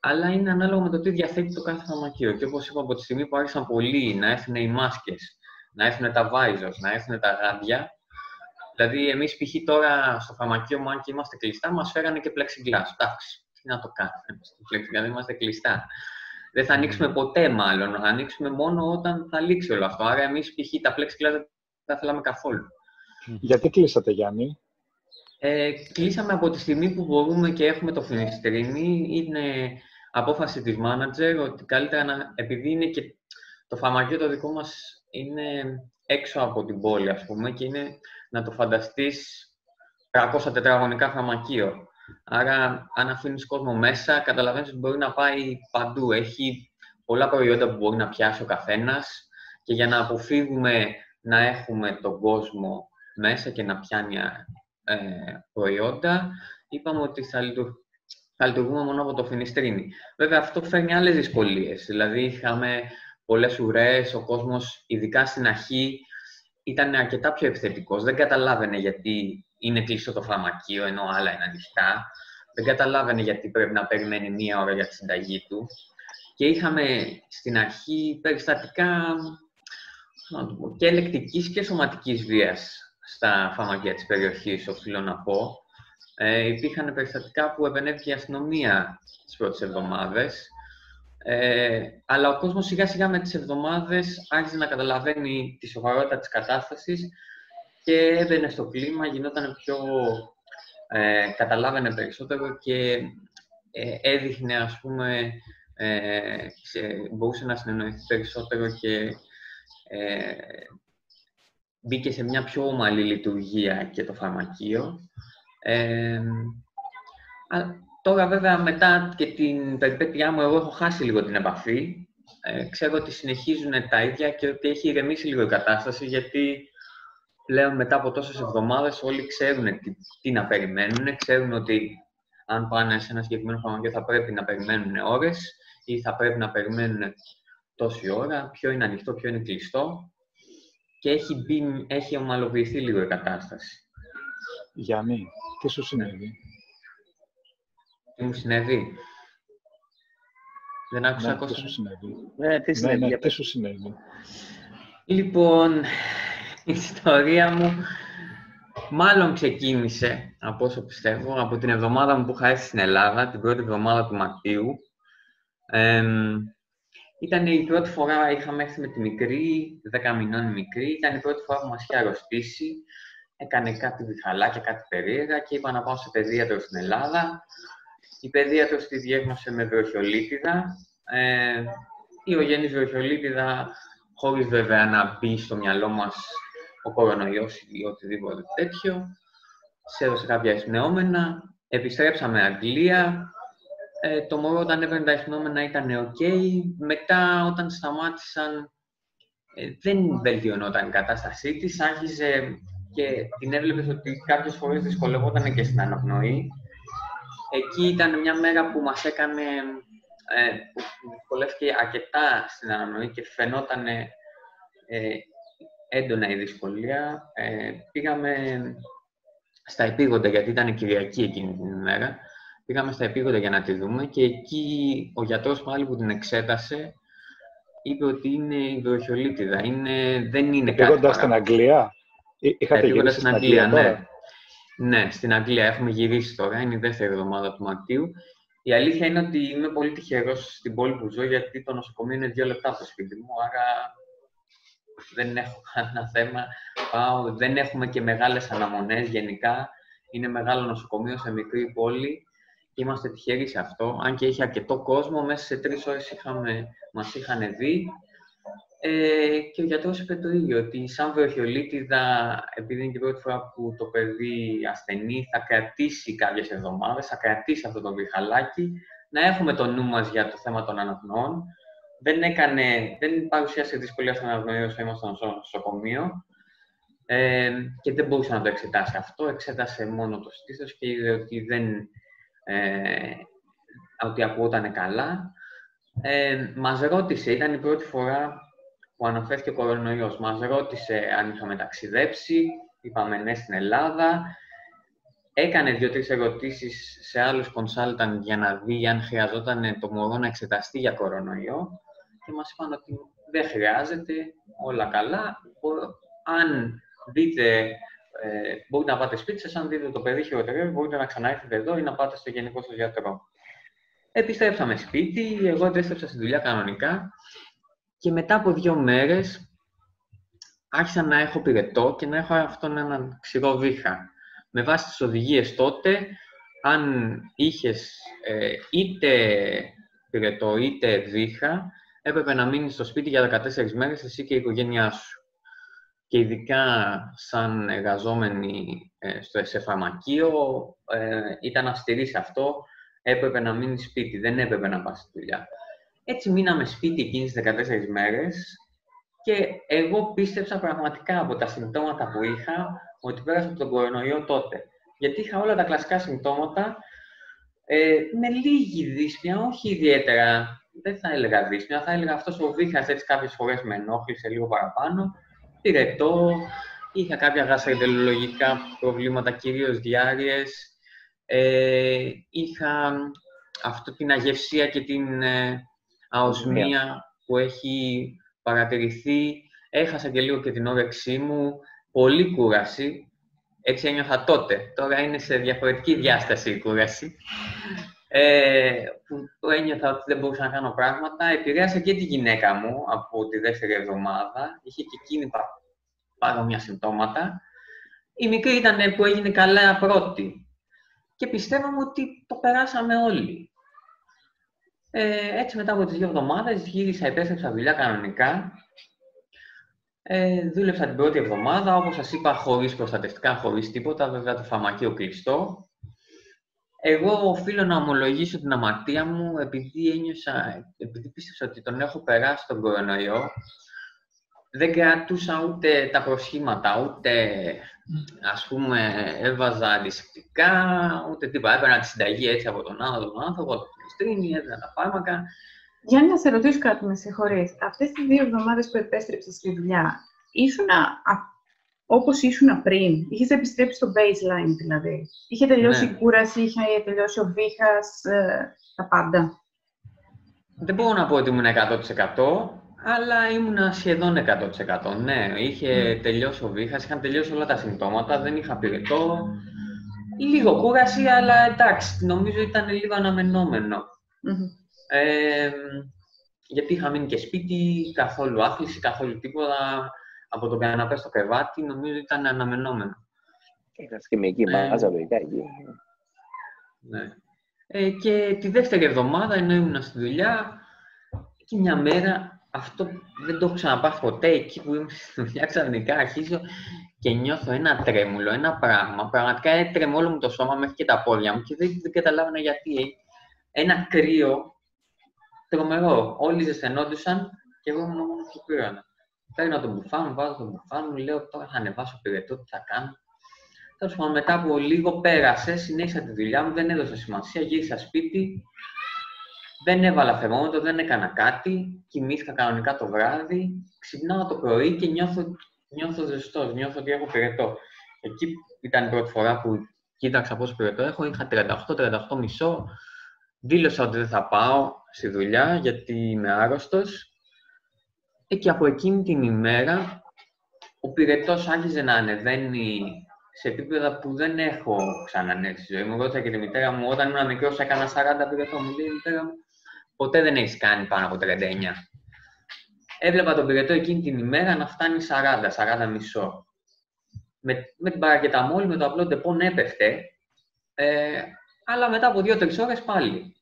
αλλά είναι ανάλογο με το τι διαθέτει το κάθε φαρμακείο. Και όπως είπα, από τη στιγμή που άρχισαν πολλοί να έρθουν οι μάσκες, να έρθουν τα visors, να έρθουν τα γάντια, δηλαδή εμείς π.χ. τώρα στο φαρμακείο μου, αν και είμαστε κλειστά, μας φέρανε και plexiglass. Εντάξει, τι να το κάνουμε, στο plexiglass είμαστε κλειστά. Δεν θα ανοίξουμε ποτέ μάλλον, θα ανοίξουμε μόνο όταν θα λήξει όλο αυτό. Άρα εμείς π.χ. τα plexiglass δεν θα θέλαμε καθόλου. Γιατί κλείσατε, Γιάννη; Ε, κλείσαμε από τη στιγμή που μπορούμε και έχουμε το φινιστρίνι. Είναι απόφαση της manager ότι καλύτερα να, επειδή είναι και το φαρμακείο το δικό μας είναι έξω από την πόλη, ας πούμε, και είναι να το φανταστείς 300 τετραγωνικά φαρμακείο. Άρα, αν αφήνεις κόσμο μέσα, καταλαβαίνεις ότι μπορεί να πάει παντού. Έχει πολλά προϊόντα που μπορεί να πιάσει ο καθένας και για να αποφύγουμε να έχουμε τον κόσμο μέσα και να πιάνει ε, προϊόντα, είπαμε ότι θα, θα λειτουργούμε μόνο από το φινιστρίνι. Βέβαια, αυτό φέρνει άλλες δυσκολίες. Δηλαδή, είχαμε πολλές ουρές, ο κόσμος, ειδικά στην αρχή, ήταν αρκετά πιο επιθετικός. Δεν καταλάβαινε γιατί είναι κλειστό το φαρμακείο, ενώ άλλα είναι ανοιχτά. Δεν καταλάβαινε γιατί πρέπει να περιμένει μία ώρα για τη συνταγή του. Και είχαμε στην αρχή περιστατικά και ελεκτικής και σωματικής βίας στα φαρμακεία της περιοχής, οφείλω να πω. Ε, υπήρχαν περιστατικά που επενέβηκε η αστυνομία τις πρώτες εβδομάδες. Ε, αλλά ο κόσμος σιγά σιγά με τις εβδομάδες άρχισε να καταλαβαίνει τη σοβαρότητα της κατάστασης και έμπαινε στο κλίμα, γινόταν πιο... Ε, καταλάβαινε περισσότερο και ε, έδειχνε, ας πούμε, ε, μπορούσε να συνεννοηθεί περισσότερο και ε, μπήκε σε μια πιο ομαλή λειτουργία και το φαρμακείο. Ε, τώρα βέβαια μετά και την περιπέτειά μου εγώ έχω χάσει λίγο την επαφή. Ε, ξέρω ότι συνεχίζουν τα ίδια και ότι έχει ηρεμήσει λίγο η κατάσταση γιατί πλέον μετά από τόσες εβδομάδες όλοι ξέρουν τι, τι να περιμένουν, ξέρουν ότι αν πάνε σε ένα συγκεκριμένο φαρμακείο θα πρέπει να περιμένουν ώρες ή θα πρέπει να περιμένουν τόση ώρα, ποιο είναι ανοιχτό, ποιο είναι κλειστό και έχει, μπει, έχει ομαλοποιηθεί λίγο η κατάσταση. Γιάννη, τι σου συνέβη; Τι μου συνέβη. Δεν άκουσα ναι, Τι σου συνέβη. Ναι, τι συνέβη. Ναι, ναι, τι σου συνέβη. Λοιπόν, η ιστορία μου μάλλον ξεκίνησε, από όσο πιστεύω, από την εβδομάδα μου που είχα έρθει στην Ελλάδα, την πρώτη εβδομάδα του Μαρτίου. Ε, ήταν η πρώτη φορά, είχαμε έρθει με τη μικρή, 10 μηνών μικρή, ήταν η πρώτη φορά που μας είχε αρρωστήσει έκανε κάτι διχαλάκια, κάτι περίεργα και είπα να πάω σε παιδίατρο στην Ελλάδα. Η παιδίατρος τη διέγνωσε με βροχιολίτιδα. Ε, η ογέννης βροχιολίτιδα, χωρίς βέβαια να μπει στο μυαλό μας ο κορονοϊός ή οτιδήποτε τέτοιο. Σε έδωσε κάποια εισπνεώμενα. Επιστρέψαμε Αγγλία. Ε, το μωρό όταν έπαιρνε τα εισπνεώμενα ήταν ok. Μετά όταν σταμάτησαν ε, δεν βελτιωνόταν η κατάστασή της. Άρχιζε και την έβλεπες ότι κάποιες φορές δυσκολευόταν και στην αναπνοή. Εκεί ήταν μια μέρα που μας έκανε, ε, που δυσκολεύτηκε αρκετά στην αναπνοή και φαινόταν ε, έντονα η δυσκολία. Ε, πήγαμε στα επίγοντα, γιατί ήταν Κυριακή εκείνη την ημέρα. Πήγαμε στα επίγοντα για να τη δούμε και εκεί ο γιατρός πάλι που την εξέτασε είπε ότι είναι υδροχιολίτιδα. Είναι, δεν είναι κάτι Πήγοντας στην Αγγλία; Είχατε γυρίσει στην Αγγλία, Αγγλία ναι. Ναι, στην Αγγλία έχουμε γυρίσει τώρα. Είναι η δεύτερη εβδομάδα του Μαρτίου. Η αλήθεια είναι ότι είμαι πολύ τυχερός στην πόλη που ζω, γιατί το νοσοκομείο είναι δύο λεπτά από το σπίτι μου. Άρα δεν έχω κανένα θέμα. Πάω, δεν έχουμε και μεγάλες αναμονές γενικά. Είναι μεγάλο νοσοκομείο σε μικρή πόλη και είμαστε τυχεροί σε αυτό. Αν και έχει αρκετό κόσμο, μέσα σε τρεις ώρες μας είχαν δει. Ε, και ο γιατρός είπε το ίδιο, ότι σαν βροχιολίτιδα, επειδή είναι και η πρώτη φορά που το παιδί ασθενεί, θα κρατήσει κάποιες εβδομάδες, θα κρατήσει αυτό το βιχαλάκι, να έχουμε το νου μας για το θέμα των αναπνοών. Δεν, έκανε, δεν παρουσίασε δυσκολία στον αναπνοή όσο ήμασταν στο νοσοκομείο ε, και δεν μπορούσε να το εξετάσει αυτό. Εξέτασε μόνο το στήθος και είδε ότι δεν, ε, ότι ακούγονταν καλά. Ε, μας ρώτησε, ήταν η πρώτη φορά που αναφέρθηκε ο κορονοϊός. Μας ρώτησε αν είχαμε ταξιδέψει, είπαμε ναι στην Ελλάδα. Έκανε δύο-τρεις ερωτήσεις σε άλλους consultant για να δει αν χρειαζόταν το μωρό να εξεταστεί για κορονοϊό και μας είπαν ότι δεν χρειάζεται, όλα καλά. Αν δείτε, ε, μπορείτε να πάτε σπίτι σας, αν δείτε το παιδί χειροτερεύει, μπορείτε να ξανάρθετε εδώ ή να πάτε στο γενικό σας γιατρό. Επιστρέψαμε σπίτι, εγώ επέστρεψα στη δουλειά κανονικά και μετά από δύο μέρες άρχισα να έχω πυρετό και να έχω αυτόν έναν ξηρό βήχα. Με βάση τις οδηγίες τότε, αν είχες ε, είτε πυρετό είτε βήχα, έπρεπε να μείνεις στο σπίτι για 14 μέρες εσύ και η οικογένειά σου. Και ειδικά σαν εργαζόμενοι ε, στο, σε φαρμακείο, ε, ήταν αυστηρή σε αυτό, έπρεπε να μείνεις σπίτι, δεν έπρεπε να πας στη δουλειά. Έτσι μείναμε σπίτι εκείνες 14 μέρες και εγώ πίστεψα πραγματικά από τα συμπτώματα που είχα ότι πέρασα από τον κορονοϊό τότε. Γιατί είχα όλα τα κλασικά συμπτώματα ε, με λίγη δύσπια, όχι ιδιαίτερα, δεν θα έλεγα δύσπια, θα έλεγα αυτός ο βήχας έτσι κάποιες φορές με ενόχλησε λίγο παραπάνω, πυρετό, είχα κάποια γαστρεντελολογικά προβλήματα, κυρίως διάρειες, ε, είχα αυτό την αγευσία και την ε, αοσμία που έχει παρατηρηθεί. Έχασα και λίγο και την όρεξή μου. Πολύ κούραση. Έτσι ένιωθα τότε. Τώρα είναι σε διαφορετική διάσταση η κούραση. Ε, που ένιωθα ότι δεν μπορούσα να κάνω πράγματα. Επηρέασα και τη γυναίκα μου από τη δεύτερη εβδομάδα. Είχε και εκείνη παρόμοια συμπτώματα. Η μικρή ήταν που έγινε καλά πρώτη. Και πιστεύαμε ότι το περάσαμε όλοι. Ε, έτσι μετά από τις δύο εβδομάδες γύρισα, επέστρεψα δουλειά κανονικά. Ε, δούλεψα την πρώτη εβδομάδα, όπως σας είπα, χωρίς προστατευτικά, χωρίς τίποτα, βέβαια το φαρμακείο κλειστό. Εγώ οφείλω να ομολογήσω την αμαρτία μου επειδή ένιωσα, επειδή πίστεψα ότι τον έχω περάσει τον κορονοϊό, δεν κρατούσα ούτε τα προσχήματα, ούτε ας πούμε έβαζα αντισηπτικά, ούτε τίποτα. Έπαιρνα τη συνταγή έτσι από τον άλλο τον άνθρωπο, το κλειστρίνι, έδινα τα φάρμακα. Για να σε ρωτήσω κάτι, με συγχωρείς. Αυτές τις δύο εβδομάδες που επέστρεψες στη δουλειά, ήσουν όπως ήσουν πριν, είχες επιστρέψει στο baseline δηλαδή. Είχε τελειώσει ναι. η κούραση, είχε τελειώσει ο βήχας, ε, τα πάντα. Δεν μπορώ να πω ότι ήμουν 100% αλλά ήμουν σχεδόν 100%. Ναι, είχε τελειώσει ο βήχας, είχαν τελειώσει όλα τα συμπτώματα, δεν είχα πυρετό. Λίγο κούραση, αλλά εντάξει, νομίζω ήταν λίγο Ε, γιατί είχα μείνει και σπίτι, καθόλου άθληση, καθόλου τίποτα. Από τον καναπέ στο κρεβάτι, νομίζω ήταν αναμενόμενο. Είχατε και εκεί, ε, μάζα εκεί. Ναι. Ε, και τη δεύτερη εβδομάδα, ενώ ήμουν στη δουλειά, και μια μέρα αυτό δεν το έχω ξαναπάθει ποτέ. Εκεί που είμαι στη δουλειά, ξαφνικά αρχίζω και νιώθω ένα τρέμουλο, ένα πράγμα. Πραγματικά έτρεμε όλο μου το σώμα μέχρι και τα πόδια μου και δεν, δεν καταλάβαινα γιατί. Ένα κρύο τρομερό. Όλοι ζεσθενόντουσαν και εγώ ήμουν μόνος που πήρανα. Παίρνω τον μπουφάν, βάζω τον μπουφάν μου, λέω τώρα θα ανεβάσω πυρετό, τι θα κάνω. Τέλος πάντων, μετά από λίγο πέρασε, συνέχισα τη δουλειά μου, δεν έδωσα σημασία, γύρισα σπίτι, δεν έβαλα θερμόμετρο, δεν έκανα κάτι, κοιμήθηκα κανονικά το βράδυ, ξυπνάω το πρωί και νιώθω, νιώθω ζεστός, νιώθω ότι έχω πυρετό. Εκεί ήταν η πρώτη φορά που κοίταξα πόσο πυρετό έχω, είχα 38-38 μισό, δήλωσα ότι δεν θα πάω στη δουλειά γιατί είμαι άρρωστος Ε, και από εκείνη την ημέρα ο πυρετός άρχιζε να ανεβαίνει σε επίπεδα που δεν έχω ξανανέσει στη ζωή μου. Ρώτησα και τη μητέρα μου, όταν ήμουν μικρός, έκανα 40 πυρετό. Μου λέει η μητέρα μου, ποτέ δεν έχεις κάνει πάνω από 39. Έβλεπα τον πυρετό εκείνη την ημέρα να φτάνει 40, 40 μισό. Με, με την παρακεταμόλη, με το απλό τεπών έπεφτε, ε, αλλά μετά από 2-3 ώρες πάλι.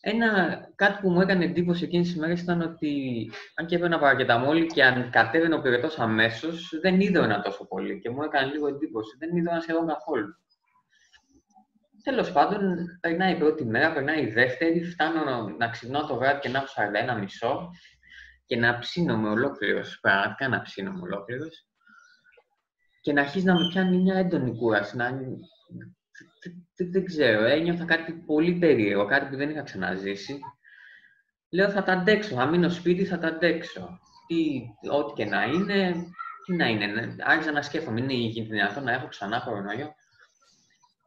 Ένα, κάτι που μου έκανε εντύπωση εκείνη τη ημέρα ήταν ότι αν και έπαιρνα παρακεταμόλη και αν κατέβαινε ο πυρετός αμέσως, δεν είδωνα τόσο πολύ και μου έκανε λίγο εντύπωση. Δεν είδωνα σχεδόν καθόλου. Τέλος πάντων, περνάει η πρώτη μέρα, περνάει η δεύτερη, φτάνω να ξυπνάω το βράδυ και να έχω 41 μισό και να ψήνομαι ολόκληρος. Πραγματικά να ψήνομαι ολόκληρος. Και να αρχίσει να με πιάνει μια έντονη κούραση. Να δεν, δεν ξέρω, ένιωθα κάτι πολύ περίεργο, κάτι που δεν είχα ξαναζήσει. Λέω θα τα αντέξω, θα μείνω σπίτι, θα τα αντέξω. Τι, ό,τι και να είναι, τι να είναι. Ναι. Άρχισα να σκέφτομαι, είναι δυνατόν να έχω ξανά κορονοϊό.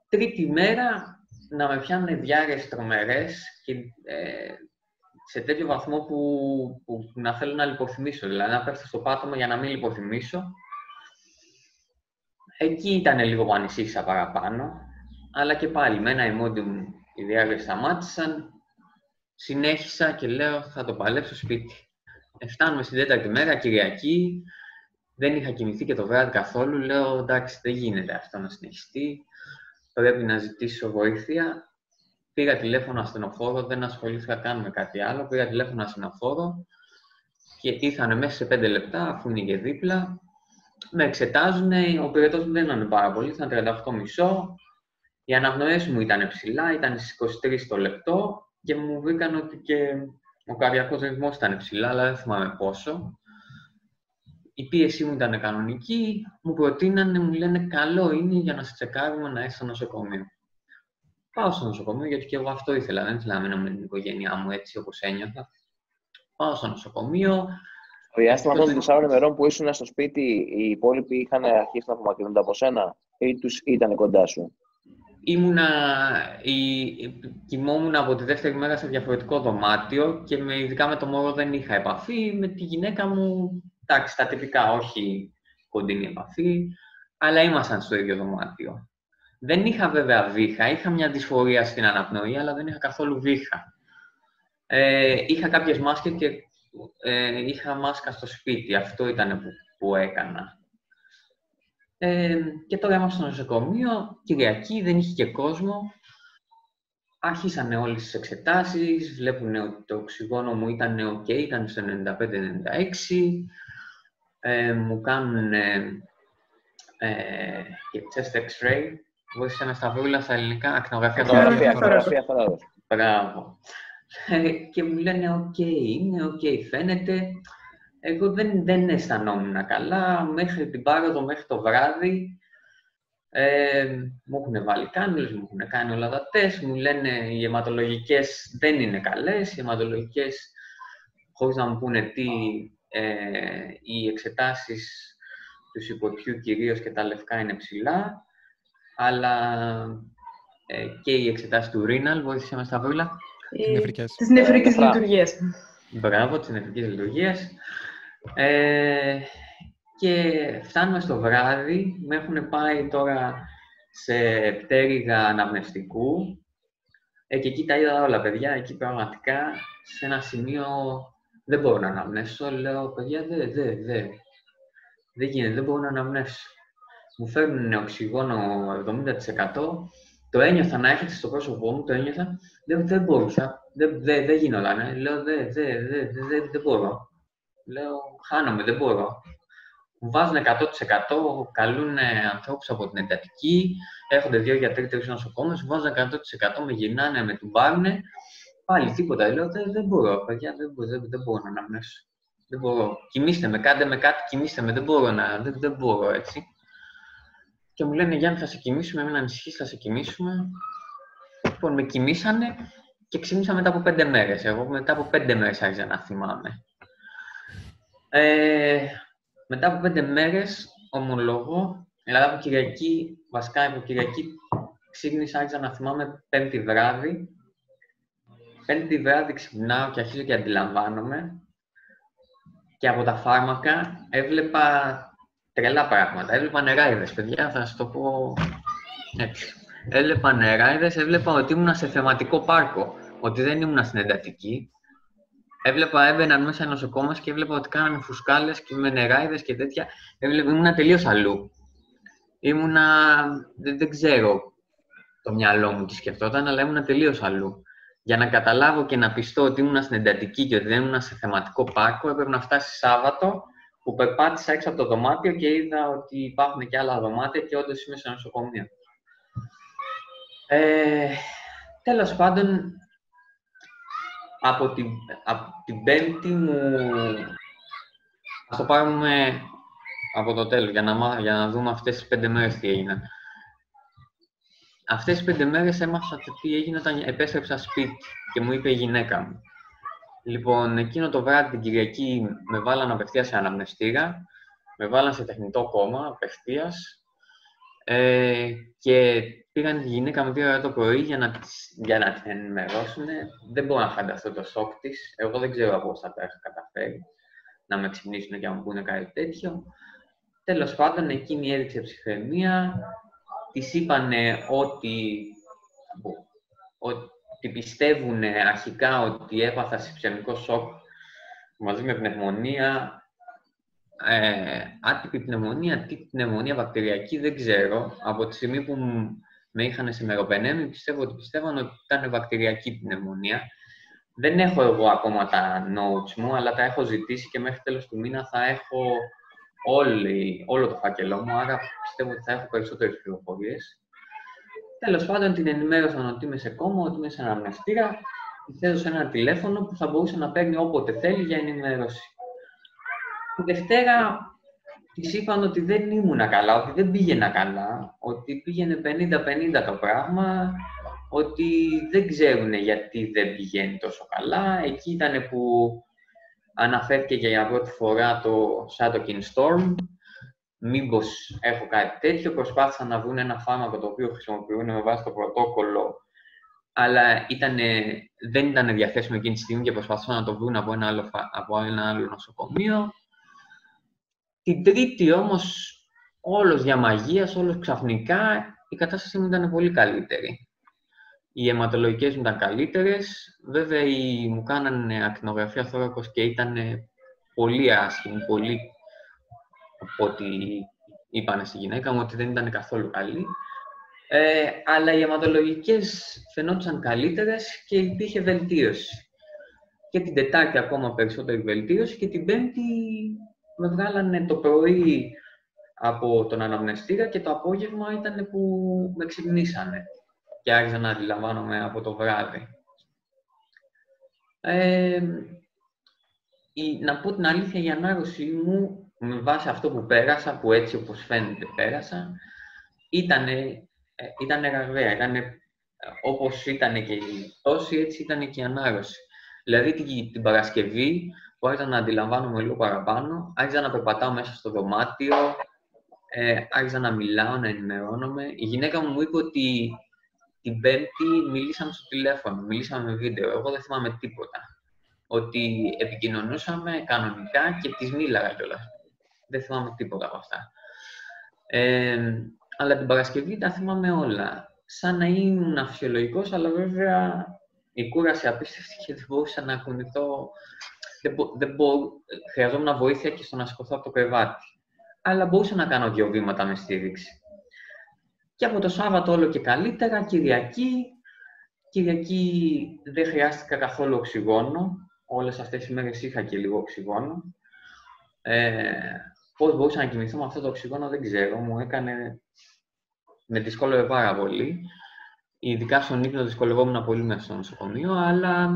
Τρίτη μέρα να με πιάνουν διάρκειες τρομερές και ε, σε τέτοιο βαθμό που, που, να θέλω να λιποθυμίσω. Δηλαδή να πέφτω στο πάτωμα για να μην λιποθυμίσω. Εκεί ήταν λίγο που ανησύχησα παραπάνω αλλά και πάλι με ένα Imodium οι διάρκειες σταμάτησαν, συνέχισα και λέω θα το παλέψω σπίτι. Φτάνουμε στην τέταρτη μέρα, Κυριακή, δεν είχα κοιμηθεί και το βράδυ καθόλου, λέω εντάξει δεν γίνεται αυτό να συνεχιστεί, πρέπει να ζητήσω βοήθεια. Πήγα τηλέφωνο ασθενοφόρο, δεν ασχολήθηκα καν με κάτι άλλο, πήγα τηλέφωνο ασθενοφόρο και ήρθανε μέσα σε πέντε λεπτά, αφού είναι και δίπλα, με εξετάζουν, ο πυρετός μου δεν είναι πάρα πολύ, ήταν 38 μισό, οι αναγνωρές μου ήταν ψηλά, ήταν στις 23 το λεπτό και μου βρήκαν ότι και ο καρδιακός ρυθμός ήταν ψηλά, αλλά δεν θυμάμαι πόσο. Η πίεσή μου ήταν κανονική, μου προτείνανε, μου λένε καλό είναι για να σε τσεκάρουμε να έρθεις στο νοσοκομείο. Πάω στο νοσοκομείο γιατί και εγώ αυτό ήθελα, δεν ήθελα να μείνω με την οικογένειά μου έτσι όπως ένιωθα. Πάω στο νοσοκομείο. Το διάστημα των τεσσάρων ημερών που ήσουν στο σπίτι, οι υπόλοιποι είχαν αρχίσει να απομακρύνονται από σένα ή τους ήταν κοντά σου; Ήμουνα, η, κοιμόμουν από τη δεύτερη μέρα σε διαφορετικό δωμάτιο και με, ειδικά με το μωρό δεν είχα επαφή. Με τη γυναίκα μου, εντάξει, τα τυπικά, όχι κοντινή επαφή, αλλά ήμασταν στο ίδιο δωμάτιο. Δεν είχα βέβαια βήχα, είχα μια δυσφορία στην αναπνοή, αλλά δεν είχα καθόλου βήχα. Ε, είχα κάποιες μάσκες και ε, είχα μάσκα στο σπίτι, αυτό ήταν που, που έκανα. Ε, και τώρα είμαστε στο νοσοκομείο, Κυριακή, δεν είχε και κόσμο. Άρχισαν όλες τις εξετάσεις, βλέπουν ότι το οξυγόνο μου ήταν ok, ήταν στο 95-96. Ε, μου κάνουν ε, και chest x-ray. Βοήθησέ με Σταυρούλα στα ελληνικά, ακτινογραφία. Ακτινογραφία, Μπράβο. Ε, και μου λένε, οκ, είναι οκ, φαίνεται. Εγώ δεν, δεν αισθανόμουν καλά μέχρι την πάροδο, μέχρι το βράδυ. Ε, μου έχουν βάλει κάνουλες, μου έχουν κάνει όλα τα τεστ, μου λένε οι αιματολογικές δεν είναι καλές, οι αιματολογικές χωρίς να μου πούνε τι, ε, οι εξετάσεις του υποτιού κυρίως και τα λευκά είναι ψηλά, αλλά ε, και οι εξετάσεις του Renal, βοήθησε με στα βούλα. Τις νεφρικές λειτουργίες. Μπράβο, τις νεφρικές λειτουργίες. Ε, και φτάνουμε στο βράδυ, με έχουν πάει τώρα σε πτέρυγα αναπνευστικού ε, και εκεί τα είδα όλα, παιδιά, εκεί πραγματικά σε ένα σημείο δεν μπορώ να αναπνεύσω. Λέω, παιδιά, δεν, δεν, δεν. Δεν γίνεται, δεν μπορώ να αναπνεύσω. Μου φέρνουν οξυγόνο 70%. Το ένιωθα να έρχεται στο πρόσωπό μου, το ένιωθα. Δεν, δεν μπορούσα. Δεν, δεν, δεν γινόταν. Λέω, δεν, δεν, δεν, δεν, δεν μπορώ. Λέω, χάνομαι, δεν μπορώ. Μου βάζουν 100%, καλούν ανθρώπους από την εντατική, έρχονται δύο γιατροί, τρεις νοσοκόμες, μου βάζουν 100%, με γυρνάνε, με του πάρουν. Πάλι τίποτα. Λέω, δεν, δεν μπορώ, παιδιά, δεν, μπορώ, δεν, δεν μπορώ να αναμνέσω. Δεν μπορώ. Κοιμήστε με, κάντε με κάτι, κοιμήστε με. Δεν μπορώ, να, δεν, δεν μπορώ έτσι. Και μου λένε, Γιάννη, θα σε κοιμήσουμε, μην ανησυχείς, θα σε κοιμήσουμε. Λοιπόν, με κοιμήσανε και ξύπνησα μετά από πέντε μέρες. Εγώ μετά από πέντε μέρες άρχισα να θυμάμαι. Ε, μετά από πέντε μέρες, ομολογώ, δηλαδή από Κυριακή, βασικά από Κυριακή, ξύπνησα, άρχισα να θυμάμαι πέμπτη βράδυ. Πέμπτη βράδυ ξυπνάω και αρχίζω και αντιλαμβάνομαι. και από τα φάρμακα έβλεπα τρελά πράγματα. Έβλεπα νεράιδες, παιδιά, θα σας το πω έτσι. Έβλεπα νεράιδες, έβλεπα ότι ήμουν σε θεματικό πάρκο, ότι δεν ήμουν στην εντατική. Έβλεπα, έμπαιναν μέσα νοσοκόμα και έβλεπα ότι κάνανε φουσκάλες και με νεράιδες και τέτοια. Έβλεπα, ήμουν τελείως αλλού. Ήμουνα. Δεν, δεν ξέρω το μυαλό μου τι σκεφτόταν, αλλά ήμουν τελείως αλλού. Για να καταλάβω και να πιστώ ότι ήμουν στην εντατική και ότι δεν ήμουν σε θεματικό πάρκο, έπρεπε να φτάσει Σάββατο που περπάτησα έξω από το δωμάτιο και είδα ότι υπάρχουν και άλλα δωμάτια και όντως είμαι σε νοσοκομείο. Ε, τέλος πάντων, από την, από την πέμπτη μου... Ας το πάρουμε από το τέλος, για να, για να δούμε αυτές τις πέντε μέρες τι έγιναν. Αυτές τις πέντε μέρες έμαθα τι έγινε όταν επέστρεψα σπίτι και μου είπε η γυναίκα μου. Λοιπόν, εκείνο το βράδυ την Κυριακή με βάλαν απευθείας σε αναμνηστήρα, με βάλαν σε τεχνητό κόμμα απευθείας ε, και πήγαν τη γυναίκα μου δύο ώρα το πρωί για να, για να την ενημερώσουν. Δεν μπορώ να φανταστώ το σοκ της. Εγώ δεν ξέρω πώς θα τα έχω καταφέρει να με ξυπνήσουν και να μου πούνε κάτι τέτοιο. Τέλος πάντων, εκείνη έδειξε ψυχραιμία. Τη είπανε ότι, ότι πιστεύουν αρχικά ότι έπαθα συψιανικό σοκ μαζί με πνευμονία. Ε, άτυπη πνευμονία, τι πνευμονία βακτηριακή δεν ξέρω. Από τη στιγμή που με είχαν σε μεροπενέμι, πιστεύω ότι πιστεύαν ότι ήταν βακτηριακή πνευμονία. Δεν έχω εγώ ακόμα τα notes μου, αλλά τα έχω ζητήσει και μέχρι τέλος του μήνα θα έχω όλη, όλο το φάκελό μου, άρα πιστεύω ότι θα έχω περισσότερες πληροφορίες. Τέλος πάντων, την ενημέρωσαν ότι είμαι σε κόμμα, ότι είμαι σε αναμνηστήρα. Τη έδωσε ένα τηλέφωνο που θα μπορούσε να παίρνει όποτε θέλει για ενημέρωση. Τη Δευτέρα της είπαν ότι δεν ήμουν καλά, ότι δεν πήγαινα καλά, ότι πήγαινε 50-50 το πράγμα, ότι δεν ξέρουν γιατί δεν πηγαίνει τόσο καλά. Εκεί ήταν που αναφέρθηκε για πρώτη φορά το Cytokine Storm, Μήπως έχω κάτι τέτοιο. Προσπάθησαν να βρουν ένα φάρμακο το οποίο χρησιμοποιούν με βάση το πρωτόκολλο, αλλά ήτανε, δεν ήταν διαθέσιμο εκείνη τη στιγμή και προσπαθούσαν να το βρουν από ένα άλλο, από ένα άλλο νοσοκομείο. Την τρίτη όμως, όλος για μαγείας, όλος ξαφνικά, η κατάστασή μου ήταν πολύ καλύτερη. Οι αιματολογικές μου ήταν καλύτερες. Βέβαια, οι, μου κάνανε ακτινογραφία θώρακος και ήταν πολύ άσχημη, πολύ από ό,τι είπανε στη γυναίκα μου, ότι δεν ήταν καθόλου καλή. Ε, αλλά οι αιματολογικές φαινόντουσαν καλύτερες και υπήρχε βελτίωση. Και την Τετάρτη ακόμα περισσότερη βελτίωση και την Πέμπτη με βγάλανε το πρωί από τον αναμνηστήρα και το απόγευμα ήταν που με ξυπνήσανε και άρχισα να αντιλαμβάνομαι από το βράδυ. Ε, η, να πω την αλήθεια, η ανάρρωση μου, με βάση αυτό που πέρασα, που έτσι όπως φαίνεται πέρασα, ήταν ήτανε ραγδαία. Ήτανε, όπως ήταν και η πτώση, έτσι ήταν και η ανάρρωση. Δηλαδή την, την Παρασκευή που άρχισα να αντιλαμβάνομαι λίγο παραπάνω, άρχισα να περπατάω μέσα στο δωμάτιο, ε, άρχισα να μιλάω, να ενημερώνομαι. Η γυναίκα μου μου είπε ότι την Πέμπτη μιλήσαμε στο τηλέφωνο, μιλήσαμε με βίντεο. Εγώ δεν θυμάμαι τίποτα. Ότι επικοινωνούσαμε κανονικά και της μίλαγα κιόλας. Δεν θυμάμαι τίποτα από αυτά. Ε, αλλά την Παρασκευή τα θυμάμαι όλα. Σαν να ήμουν αφιολογικός, αλλά βέβαια η κούραση απίστευτη και δεν μπορούσα να κουνηθώ δεν, μπο, δεν μπο, χρειαζόμουν βοήθεια και στο να σηκωθώ από το κρεβάτι. Αλλά μπορούσα να κάνω δύο βήματα μες στήριξη. Και από το Σάββατο όλο και καλύτερα, Κυριακή. Κυριακή δεν χρειάστηκα καθόλου οξυγόνο. Όλες αυτές τις μέρες είχα και λίγο οξυγόνο. Ε, πώς μπορούσα να κοιμηθώ με αυτό το οξυγόνο δεν ξέρω. Μου έκανε... Με δυσκόλευε πάρα πολύ. Ειδικά στον ύπνο δυσκολευόμουν πολύ μέσα στο νοσοκομείο, αλλά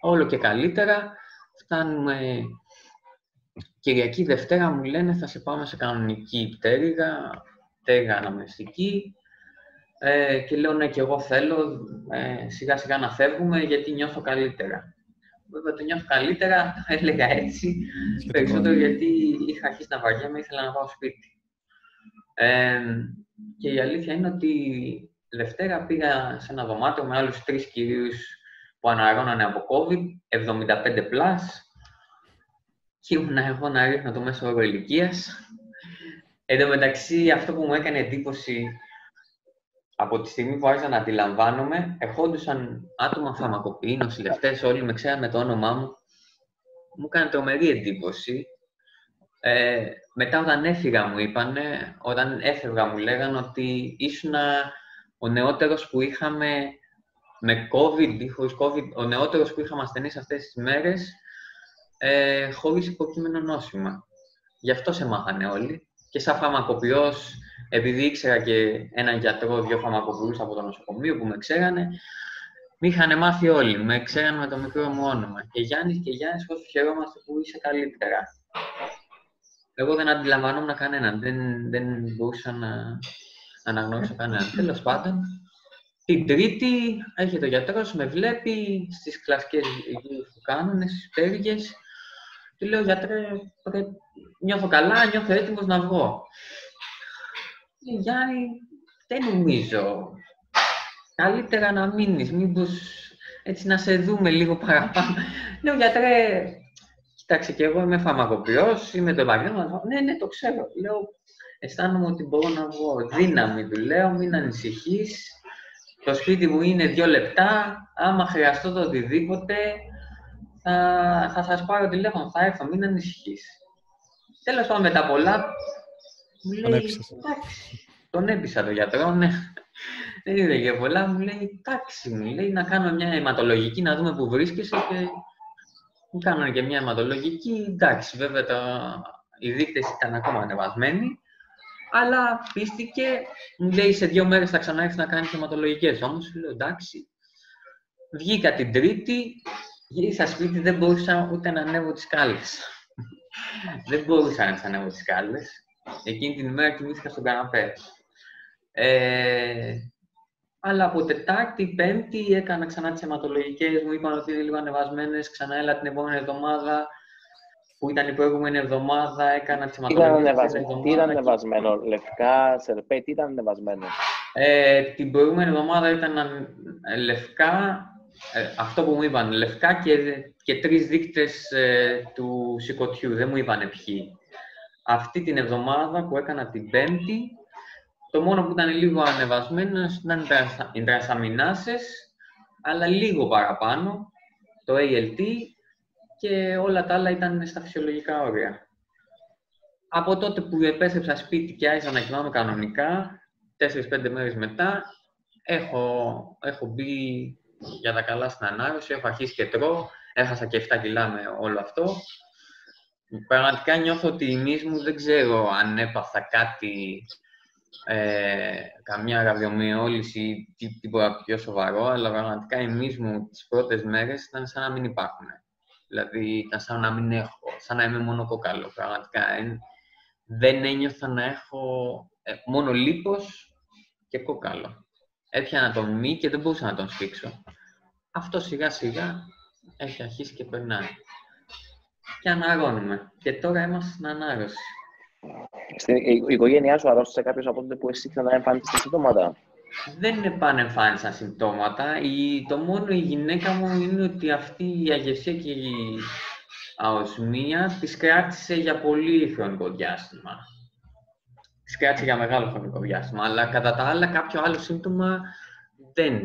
όλο και καλύτερα. Φτάνουμε Κυριακή Δευτέρα μου λένε θα σε πάμε σε κανονική πτέρυγα, πτέρυγα αναμνηστική ε, και λέω ναι και εγώ θέλω ε, σιγά σιγά να φεύγουμε γιατί νιώθω καλύτερα. Βέβαια το νιώθω καλύτερα, έλεγα έτσι, περισσότερο γιατί είχα αρχίσει να βαριέμαι, ήθελα να πάω σπίτι. Ε, και η αλήθεια είναι ότι Δευτέρα πήγα σε ένα δωμάτιο με άλλους τρεις κυρίους που αναρώνανε από COVID, 75 plus. και ήμουν εγώ να ρίχνω το μέσο όρο ηλικίας. Εν τω μεταξύ, αυτό που μου έκανε εντύπωση από τη στιγμή που άρχισα να αντιλαμβάνομαι, ερχόντουσαν άτομα φαρμακοποιοί, νοσηλευτέ, όλοι με ξέρανε το όνομά μου. Μου έκανε τρομερή εντύπωση. Ε, μετά όταν έφυγα μου είπανε, όταν έφευγα μου λέγανε ότι ήσουν ο νεότερος που είχαμε με COVID ή χωρίς COVID, ο νεότερος που είχαμε ασθενείς αυτές τις μέρες ε, χωρίς υποκείμενο νόσημα. Γι' αυτό σε μάθανε όλοι. Και σαν φαρμακοποιός, επειδή ήξερα και έναν γιατρό, δύο φαρμακοποιούς από το νοσοκομείο που με ξέρανε, με είχαν μάθει όλοι, με ξέρανε με το μικρό μου όνομα. Και Γιάννης και Γιάννης, όσο χαιρόμαστε που είσαι καλύτερα. Εγώ δεν αντιλαμβανόμουν κανέναν, δεν, δεν μπορούσα να αναγνωρίσω κανέναν. Τέλος πάντων, την Τρίτη έρχεται ο γιατρός, με βλέπει στις κλασικές που κάνουν, στις πέργες. Του λέω, γιατρέ, νιώθω καλά, νιώθω έτοιμος να βγω. Γιάννη, δεν νομίζω. Καλύτερα να μείνεις, μήπως έτσι να σε δούμε λίγο παραπάνω. Λέω, γιατρέ, κοιτάξτε, και εγώ είμαι φαρμακοποιός, είμαι το επαγγέλμα. Ναι, ναι, το ξέρω. Λέω, αισθάνομαι ότι μπορώ να βγω. Δύναμη του λέω, μην ανησυχείς. Το σπίτι μου είναι δύο λεπτά. Άμα χρειαστώ το οτιδήποτε, θα, θα σας πάρω τηλέφωνο, θα έρθω, μην ανησυχείς. Τέλος πάντων, μετά πολλά, μου λέει, εντάξει, τον έπεισα το γιατρό, ναι. Δεν είδε και πολλά, μου λέει, εντάξει, μου λέει, να κάνω μια αιματολογική, να δούμε που βρίσκεσαι και μου κάνανε και μια αιματολογική. Εντάξει, βέβαια, το, οι δείκτες ήταν ακόμα ανεβασμένοι. Αλλά πίστηκε, μου λέει σε δύο μέρες θα ξανάρθει να κάνεις θεματολογικές. Όμως, λέω εντάξει, βγήκα την Τρίτη, γύρισα σπίτι, δεν μπορούσα ούτε να ανέβω τις κάλες. δεν μπορούσα να τις ανέβω τις κάλες. Εκείνη την ημέρα κοιμήθηκα στον καναπέ. Ε, αλλά από Τετάρτη, Πέμπτη έκανα ξανά τις αιματολογικές, μου είπαν ότι είναι λίγο ανεβασμένες, ξανά έλα την επόμενη εβδομάδα, που ήταν η προηγούμενη εβδομάδα, έκανα τις αιματολογικές. Τι ήταν ανεβασμένο, λευκά, σερπέ, τι ήταν ανεβασμένο; Ε, την προηγούμενη εβδομάδα ήταν ε, λευκά, ε, αυτό που μου είπαν, λευκά και, και τρεις δείκτες ε, του σηκωτιού, δεν μου είπαν ποιοι. Αυτή την εβδομάδα που έκανα την Πέμπτη, το μόνο που ήταν λίγο ανεβασμένος ήταν οι τρασαμινάσες, αλλά λίγο παραπάνω, το ALT και όλα τα άλλα ήταν στα φυσιολογικά όρια. Από τότε που επέστρεψα σπίτι και άρχισα να κοιμάμαι κανονικά, 4-5 μέρες μετά, έχω, έχω μπει για τα καλά στην ανάρρωση, έχω αρχίσει και τρώω, έχασα και 7 κιλά με όλο αυτό. Πραγματικά νιώθω ότι η μύς μου δεν ξέρω αν έπαθα κάτι, ε, καμία ραδιομοιόληση ή τίποτα πιο σοβαρό, αλλά πραγματικά η μύς μου τις πρώτες μέρες ήταν σαν να μην υπάρχουν. Δηλαδή ήταν σαν να μην έχω, σαν να είμαι μόνο κόκαλο. Πραγματικά δεν ένιωθα να έχω ε, μόνο λίπος και κόκαλο. Έπιανα τον μη και δεν μπορούσα να τον σφίξω. Αυτό σιγά σιγά έχει αρχίσει και περνάει. Και αναρώνουμε. Και τώρα είμαστε στην ανάρρωση. Στην η οικογένειά σου αρρώστησε κάποιος από τότε που εσύ να εμφανίσει τα συμπτώματα; Δεν επανεμφάνισαν συμπτώματα. Η, το μόνο η γυναίκα μου είναι ότι αυτή η αγεσία και η αοσμία τη κράτησε για πολύ χρονικό διάστημα. Τη κράτησε για μεγάλο χρονικό διάστημα. Αλλά κατά τα άλλα, κάποιο άλλο σύμπτωμα δεν,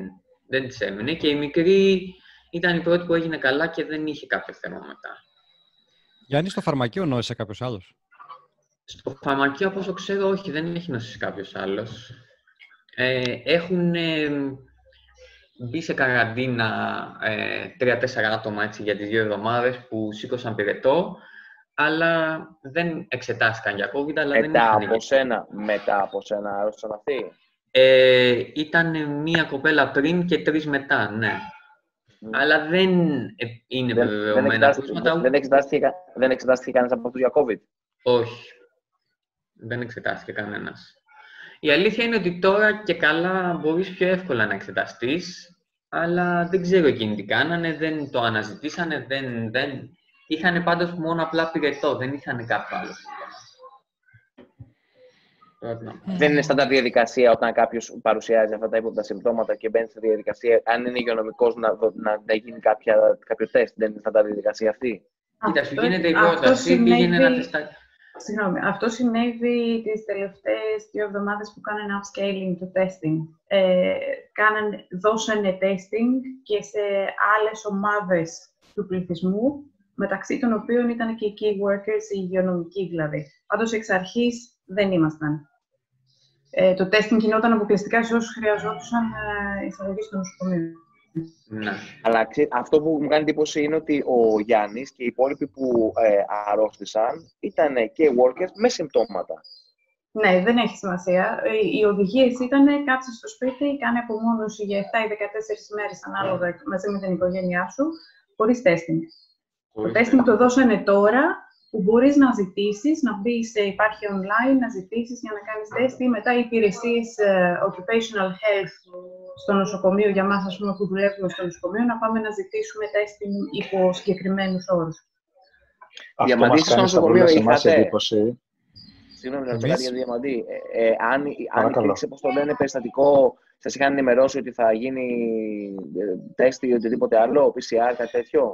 δεν τη έμεινε. Και η μικρή ήταν η πρώτη που έγινε καλά και δεν είχε κάποιο θέμα μετά. Γιάννη, στο φαρμακείο νόησε κάποιος άλλος; Στο φαρμακείο, όπω ξέρω, όχι, δεν έχει νοσήσει κάποιος άλλος. Ε, έχουν ε, μπει σε καραντίνα ε, τρία-τέσσερα άτομα έτσι, για τις δύο εβδομάδες που σήκωσαν πυρετό, αλλά δεν εξετάστηκαν για COVID. Αλλά μετά, δεν από σένα, μετά από σένα άρρωσαν αυτοί. Ε, ήταν μία κοπέλα πριν και τρεις μετά, ναι. Αλλά δεν είναι δεν, βεβαιωμένα. Δεν, δεν, εξετάστηκε, δεν εξετάστηκε κανένας από αυτούς για COVID. Όχι. Δεν εξετάστηκε κανένας. Η αλήθεια είναι ότι τώρα και καλά μπορείς πιο εύκολα να εξεταστείς, αλλά δεν ξέρω εκείνοι τι κάνανε, δεν το αναζητήσανε, δεν, δεν... Είχαν πάντως μόνο απλά πυρετό, δεν είχαν κάποιο άλλο Δεν είναι στα διαδικασία όταν κάποιος παρουσιάζει αυτά τα ύποπτα συμπτώματα και μπαίνει στη διαδικασία, αν είναι υγειονομικός, να, να, να γίνει κάποια, κάποιο τεστ. Δεν είναι στα διαδικασία αυτή. Κοίτα, σου γίνεται η πρόταση, πήγαινε να τεστάρει. Συγγνώμη, αυτό συνέβη τις τελευταίες δύο εβδομάδες που κάνανε upscaling το testing. Ε, κάνανε, δώσανε testing και σε άλλες ομάδες του πληθυσμού, μεταξύ των οποίων ήταν και οι key workers, οι υγειονομικοί δηλαδή. Πάντως, εξ αρχής δεν ήμασταν. Ε, το testing γινόταν αποκλειστικά σε όσους χρειαζόντουσαν ε, εισαγωγή στο νοσοκομείο. Ναι. Αλλά αυτό που μου κάνει εντύπωση είναι ότι ο Γιάννης και οι υπόλοιποι που ε, αρρώστησαν ήταν και workers με συμπτώματα. Ναι, δεν έχει σημασία. Ε, οι οδηγίες ήταν κάτσε στο σπίτι, κάνε απομόνωση για 7 ή 14 μέρε ανάλογα μαζί με την οικογένειά σου, χωρίς testing. Το testing το δώσανε τώρα που μπορείς να ζητήσεις, να μπεις υπάρχει online, να ζητήσεις για να κάνεις τεστ ή μετά οι υπηρεσίες uh, occupational health στο νοσοκομείο, για μας ας πούμε που δουλεύουμε στο νοσοκομείο, να πάμε να ζητήσουμε τεστ υπό συγκεκριμένους όρους. Αυτό στο νοσοκομείο είχατε... Εντύπωση. Συγγνώμη, να ρωτήσω κάτι για τη Διαμαντή. Ε, ε, αν αν υπήρξε, πώς το λένε, περιστατικό, σας είχαν ενημερώσει ότι θα γίνει ε, τεστ ή οτιδήποτε άλλο, PCR, κάτι τέτοιο,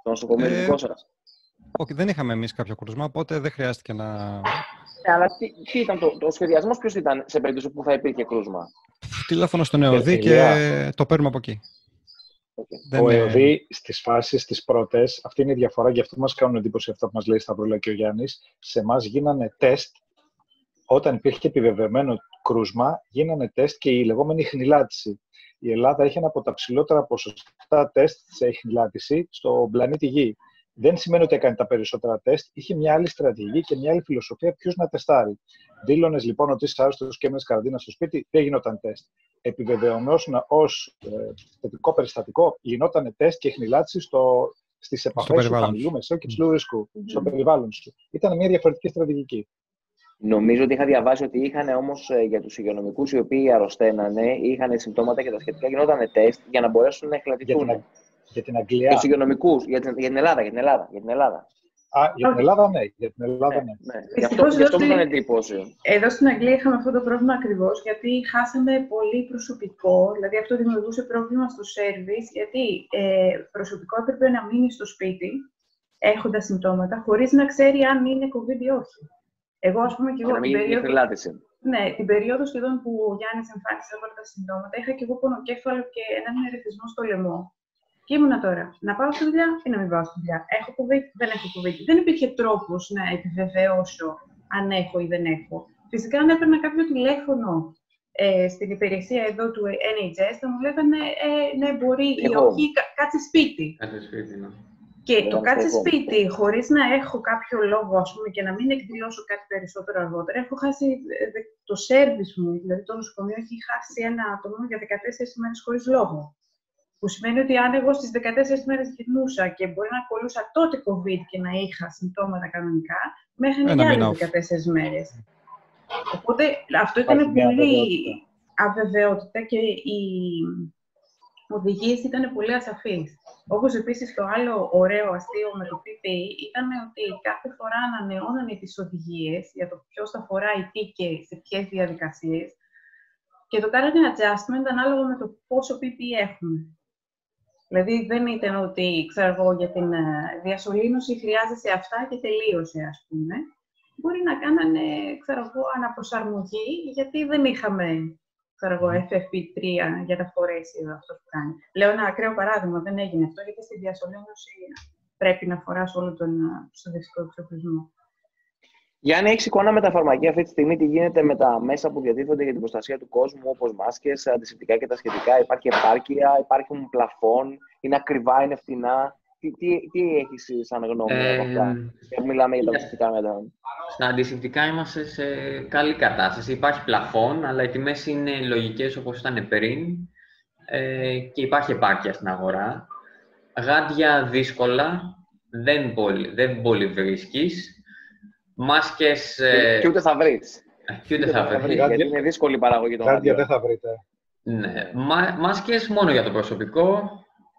στο νοσοκομείο ε, δικό σας. Όχι, δεν είχαμε εμείς κάποιο κρούσμα, οπότε δεν χρειάστηκε να. Ναι, αλλά τι, τι ήταν το, το σχεδιασμό, ποιος ήταν σε περίπτωση που θα υπήρχε κρούσμα; Τηλέφωνο στον ΕΟΔΗ και το παίρνουμε από εκεί. Okay. Ο ΕΟΔΗ στις φάσεις τις πρώτες, αυτή είναι η διαφορά και αυτό μας κάνουν εντύπωση αυτό που μας λέει Σταυρούλα και ο Γιάννης. Σε εμάς γίνανε τεστ όταν υπήρχε επιβεβαιωμένο κρούσμα, γίνανε τεστ και η λεγόμενη χνηλάτιση. Η Ελλάδα έχει ένα από τα ψηλότερα ποσοστά τεστ σε χνηλάτιση στο πλανήτη Γη δεν σημαίνει ότι έκανε τα περισσότερα τεστ. Είχε μια άλλη στρατηγική και μια άλλη φιλοσοφία ποιος να τεστάρει. Δήλωνες λοιπόν ότι είσαι άρρωστος και έμενε καρδίνα στο σπίτι, δεν γινόταν τεστ. Επιβεβαιωνόσουν ως ε, θετικό περιστατικό, γινόταν τεστ και χνηλάτιση στο, στις επαφές του χαμηλού, μεσαίου και ψηλού ρίσκου, mm. στο περιβάλλον σου. Ήταν μια διαφορετική στρατηγική. Νομίζω ότι είχα διαβάσει ότι είχαν όμως ε, για τους υγειονομικούς οι οποίοι αρρωσταίνανε, είχαν συμπτώματα και τα σχετικά, γινόταν τεστ για να μπορέσουν να εχλατηθούν. Για την Αγγλία. Για τους υγειονομικούς, για, την, για την Ελλάδα. Για την Ελλάδα. Για την Ελλάδα. Α, για την Ελλάδα, ναι. Για την Ελλάδα, ναι. ναι. ναι. Γι' αυτό, γι αυτό μου έκανε εντύπωση. Εδώ στην Αγγλία είχαμε αυτό το πρόβλημα ακριβώς, γιατί χάσαμε πολύ προσωπικό. Δηλαδή, αυτό δημιουργούσε πρόβλημα στο σερβις, γιατί ε, προσωπικό έπρεπε να μείνει στο σπίτι, έχοντας συμπτώματα, χωρίς να ξέρει αν είναι COVID ή όχι. Εγώ, ας πούμε, και εγώ. την περίοδο... Ναι, την περίοδο σχεδόν που ο Γιάννης εμφάνισε όλα τα συμπτώματα, είχα και εγώ πονοκέφαλο και έναν ερεθισμό στο λαιμό. Και ήμουνα τώρα να πάω στη δουλειά ή να μην πάω στη δουλειά. Έχω COVID, δεν έχω COVID. Δεν υπήρχε τρόπος να επιβεβαιώσω αν έχω ή δεν έχω. Φυσικά, αν έπαιρνα κάποιο τηλέφωνο ε, στην υπηρεσία εδώ του NHS, θα μου λέγανε ε, ναι, μπορεί ή όχι, κάτσε σπίτι. Κάτσε σπίτι, ναι. Και το κάτσε σπίτι, χωρίς να έχω κάποιο λόγο, ας πούμε, και να μην εκδηλώσω κάτι περισσότερο αργότερα, έχω χάσει ε, το σέρβις μου, δηλαδή το νοσοκομείο έχει χάσει ένα άτομο για 14 ημέρε χωρίς λόγο. Που σημαίνει ότι αν εγώ στις 14 μέρες γυρνούσα και μπορεί να ακολούσα τότε COVID και να είχα συμπτώματα κανονικά, μέχρι να για 14 μέρες. Οπότε αυτό ήταν πολύ αβεβαιότητα και οι οδηγίες ήταν πολύ ασαφείς. Όπως επίσης το άλλο ωραίο αστείο με το PPE ήταν ότι κάθε φορά ανανεώνανε τις οδηγίες για το ποιος θα φοράει τι και σε ποιες διαδικασίες και το κάνανε adjustment ανάλογα με το πόσο PPE έχουμε. Δηλαδή δεν ήταν ότι, ξέρω εγώ, για την ε, διασωλήνωση χρειάζεσαι αυτά και τελείωσε, ας πούμε. Μπορεί να κάνανε, ξέρω εγώ, αναπροσαρμογή, γιατί δεν είχαμε, ξέρω εγώ, FFP3 για τα φορέσει αυτός που κάνει. Λέω ένα ακραίο παράδειγμα, δεν έγινε αυτό, γιατί στη διασωλήνωση πρέπει να φοράς όλο τον ε, προστατευτικό εξοπλισμό. Γιάννη, έχεις εικόνα με τα φαρμακεία αυτή τη στιγμή, τι γίνεται με τα μέσα που διατίθενται για την προστασία του κόσμου, όπως μάσκες, αντισηπτικά και τα σχετικά. Υπάρχει επάρκεια, υπάρχουν πλαφόν, είναι ακριβά, είναι φτηνά. Τι, τι, τι έχεις σαν γνώμη ε, από αυτά, και μιλάμε για τα αντισηπτικά μέτρα. Στα αντισηπτικά είμαστε σε καλή κατάσταση. Υπάρχει πλαφόν, αλλά οι τιμές είναι λογικές όπως ήταν πριν ε, και υπάρχει επάρκεια στην αγορά. Γάντια δύσκολα, δεν πολύ, δεν πολύ βρίσκεις. Μάσκες... Ε, και, ούτε θα βρεις. Και ούτε θα βρεις. Γιατί είναι δύσκολη η παραγωγή των Κάτι δεν θα βρείτε. Ναι. μάσκες μόνο για το προσωπικό.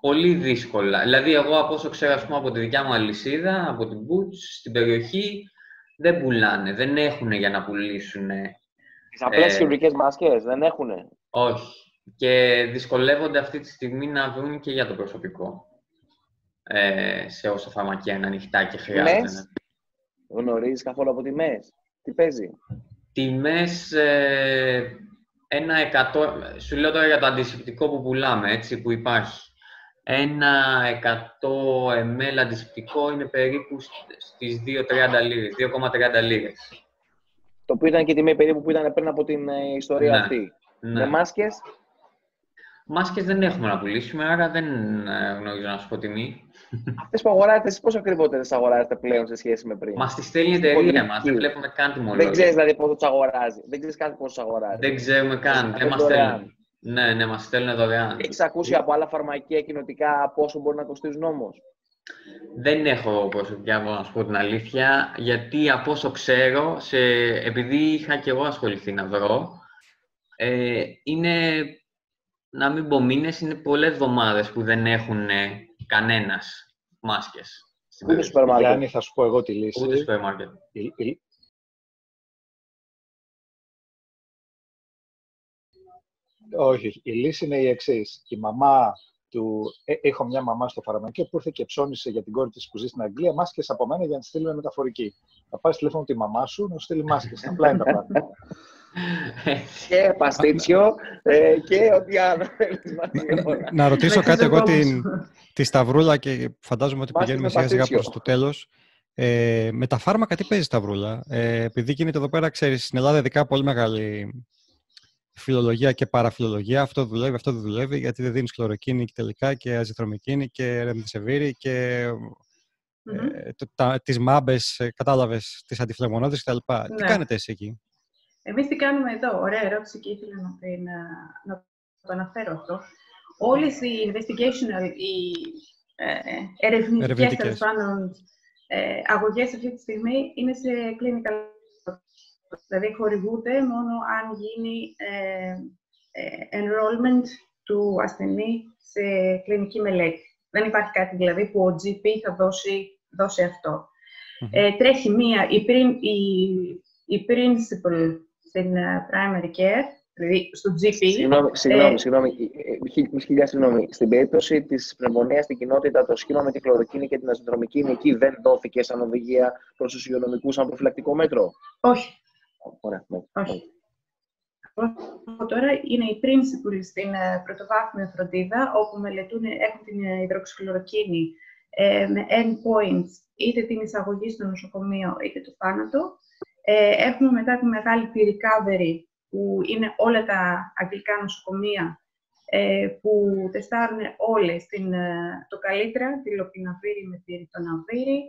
Πολύ δύσκολα. Δηλαδή, εγώ από όσο ξέρω, πούμε, από τη δικιά μου αλυσίδα, από την Boots, στην περιοχή, δεν πουλάνε. Δεν έχουν για να πουλήσουν. Τις απλές ε, χειρουργικές μάσκες δεν έχουν. Όχι. Και δυσκολεύονται αυτή τη στιγμή να βρουν και για το προσωπικό. ε, σε όσα φαρμακεία είναι ανοιχτά και χρειάζεται. Τιμές, γνωρίζεις καθόλου από τιμές; Τι παίζει; Τιμές, ε, ένα εκατό, σου λέω τώρα για το αντισηπτικό που πουλάμε, έτσι, που υπάρχει. Ένα 100 ml αντισηπτικό είναι περίπου στις 2,30 λίρες, 2,30 λίρες. Το οποίο ήταν και η τιμή περίπου που ήταν πριν από την ε, ιστορία Ναι. αυτή. Ναι. Με μάσκες, Μάσκες δεν έχουμε να πουλήσουμε, άρα δεν ε, γνωρίζω να σου πω τιμή. Αυτές που αγοράζετε, εσείς πόσο ακριβότερες αγοράζετε πλέον σε σχέση με πριν; Μας τη στέλνει η εταιρεία Πολύ μας, δεν κύριο. βλέπουμε καν Δεν τιμολόγια. ξέρεις δηλαδή πόσο τους αγοράζει. Δεν ξέρεις καν πόσο τους αγοράζει. Δεν ξέρουμε καν, δεν Είναι μας δωρεάν. στέλνουν. Ναι, ναι, μας στέλνουν δωρεάν. Έχεις ακούσει από άλλα φαρμακεία κοινοτικά πόσο μπορεί να κοστίζουν όμως; Δεν έχω προσωπικά μπορώ να σου πω την αλήθεια, γιατί από όσο ξέρω, σε, επειδή είχα και εγώ ασχοληθεί να βρω, ε, είναι, να μην πω μήνες, είναι πολλές εβδομάδες που δεν έχουν ε, κανένας μάσκες. στην Ούτε περιοχή. σούπερ μάρκετ. Γιάννη, θα σου πω εγώ τη λύση. Ούτε σούπερ μάρκετ. Η- η- Όχι, όχι. η λύση είναι η εξής. Η μαμά του. Ε, έχω μια μαμά στο φαρμακείο που ήρθε και ψώνισε για την κόρη της που ζει στην Αγγλία μάσκες από μένα για να τη στείλουμε μεταφορική. Θα πάρεις τηλέφωνο τη μαμά σου να σου στείλει μάσκες. Απλά είναι τα πράγματα. Και παστίτσιο ε, και ό,τι άλλο θέλεις μαζί όλα. Να ρωτήσω Με κάτι εγώ ξεζευόμουν. την, τη Σταυρούλα και φαντάζομαι ότι Μάσκες πηγαίνουμε με σιγά σιγά παστίτσιο. προς το τέλος. Ε, με τα φάρμακα τι παίζει Σταυρούλα; Ε, επειδή γίνεται εδώ πέρα, ξέρεις, στην Ελλάδα ειδικά πολύ μεγάλη φιλολογία και παραφιλολογία. Αυτό δουλεύει, αυτό δεν δουλεύει, γιατί δεν δίνεις χλωροκίνη και τελικά και αζιθρομικίνη και ρεμδισεβίρη και Μμμ. ε, το- τα, τις μάμπες, ε, κατάλαβες, τις αντιφλεγμονώδεις κτλ. Τι Ναι. κάνετε εσείς εκεί; Εμείς τι κάνουμε εδώ; Ωραία ερώτηση και ήθελα να, την, α, να το αναφέρω αυτό. Όλες οι investigational, οι ε, ερευνητικές, Ερευνητικές. τέλος πάντων, ε, αγωγές αυτή τη στιγμή είναι σε clinical Δηλαδή χορηγούνται μόνο αν γίνει ε, ε, enrollment του ασθενή σε κλινική μελέτη. Δεν υπάρχει κάτι δηλαδή που ο GP θα δώσει, δώσει αυτό. Μμμ. Ε, τρέχει μία, η, πριν- η, η principal στην ε, primary care, δηλαδή στο GP, Συγγνώμη, συγγνώμη, Ε, συγγνώμη. ε, ε, χι- χιλιά συγγνώμη. Στην περίπτωση της πνευμονίας στην κοινότητα, το σχήμα με τη χλωροκίνη και την αζυδρομικίνη εκεί δεν δόθηκε σαν οδηγία προς τους υγειονομικούς σαν προφυλακτικό μέτρο; όχι, Ωραία. ναι. όχι. Από τώρα είναι η principal στην ε, πρωτοβάθμια φροντίδα, όπου μελετούν, έχουν την ε, υδροξυχλωροκίνη ε, με endpoints, είτε την εισαγωγή στο νοσοκομείο, είτε το θάνατο. Ε, έχουμε μετά τη μεγάλη τη recovery, που είναι όλα τα αγγλικά νοσοκομεία, ε, που τεστάρουν όλες την, ε, το καλύτερα, τη λοπιναβύρη με τη ριτοναβύρη,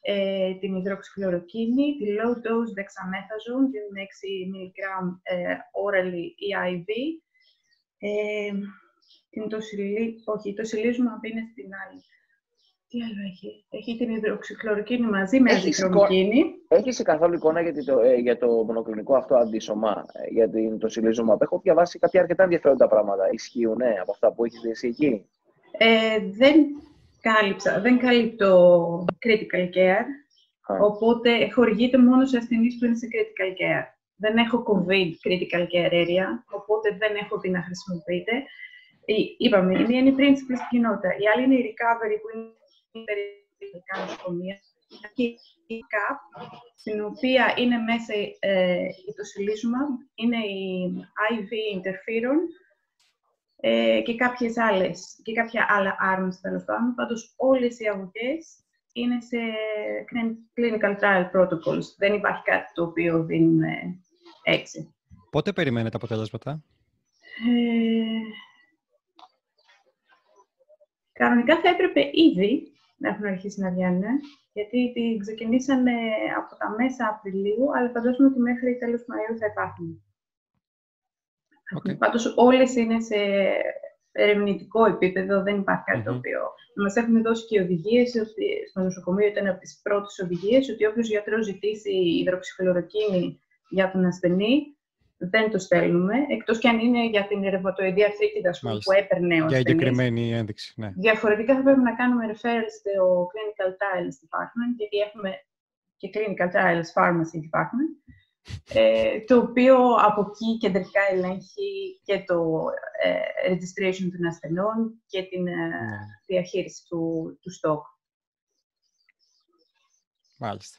ε, την υδροξυχλωροκίνη, τη low dose dexamethasone, την 6 mg ε, orally ή IV, ε, την τοσιλί, όχι, το σιλίζουμε είναι στην άλλη. Τι άλλο έχει; Έχει την υδροξυχλωροκίνη μαζί με Έχεις αζυθρομικίνη. Έχεις καθόλου εικόνα για το, ε, για το μονοκλινικό αυτό αντίσωμα, ε, για την, το σιλίζωμα. Έχω διαβάσει κάποια αρκετά ενδιαφέροντα πράγματα. Ισχύουν ναι, από αυτά που έχεις δει εσύ εκεί; Ε, δεν κάλυψα, δεν καλύπτω critical care, Α. οπότε χορηγείται μόνο σε ασθενείς που είναι σε critical care. Δεν έχω COVID critical care area, οπότε δεν έχω δει να χρησιμοποιείται. Η- Είπαμε, η μία είναι η principal στην κοινότητα, η άλλη είναι η recovery που είναι η περιφερειακά νοσοκομεία και η CAP, στην οποία είναι μέσα ε, το σιλίζουμα, είναι η IV interferon, ε, και κάποιες άλλες, και κάποια άλλα arms τέλος πάντων. Πάντως όλες οι αγωγές είναι σε clinical trial protocols. Δεν υπάρχει κάτι το οποίο δίνουμε έξι. Πότε περιμένετε αποτελέσματα; Ε, κανονικά θα έπρεπε ήδη να έχουν αρχίσει να βγαίνουν, γιατί την ξεκινήσανε από τα μέσα Απριλίου, αλλά φαντάζομαι ότι μέχρι τέλος Μαΐου θα υπάρχουν. Οκ. Πάντως όλες είναι σε ερευνητικό επίπεδο, δεν υπάρχει κάτι το Μμμ. οποίο... Μας έχουν δώσει και οδηγίες, ότι στο νοσοκομείο ήταν από τις πρώτες οδηγίες, ότι όποιος γιατρός ζητήσει υδροξυχλωροκίνη για τον ασθενή, δεν το στέλνουμε, εκτός και αν είναι για την ρευματοειδή αρθρίτιδα ας πούμε, Μάλιστα. που έπαιρνε ο Για ασθενής. εγκεκριμένη ένδειξη. Ναι. Διαφορετικά θα πρέπει να κάνουμε referral στο Clinical Trials Department, γιατί έχουμε και Clinical Trials Pharmacy Department, ε, το οποίο από εκεί κεντρικά ελέγχει και το ε, registration των ασθενών και την ε, Ναι. διαχείριση του, του stock. Μάλιστα.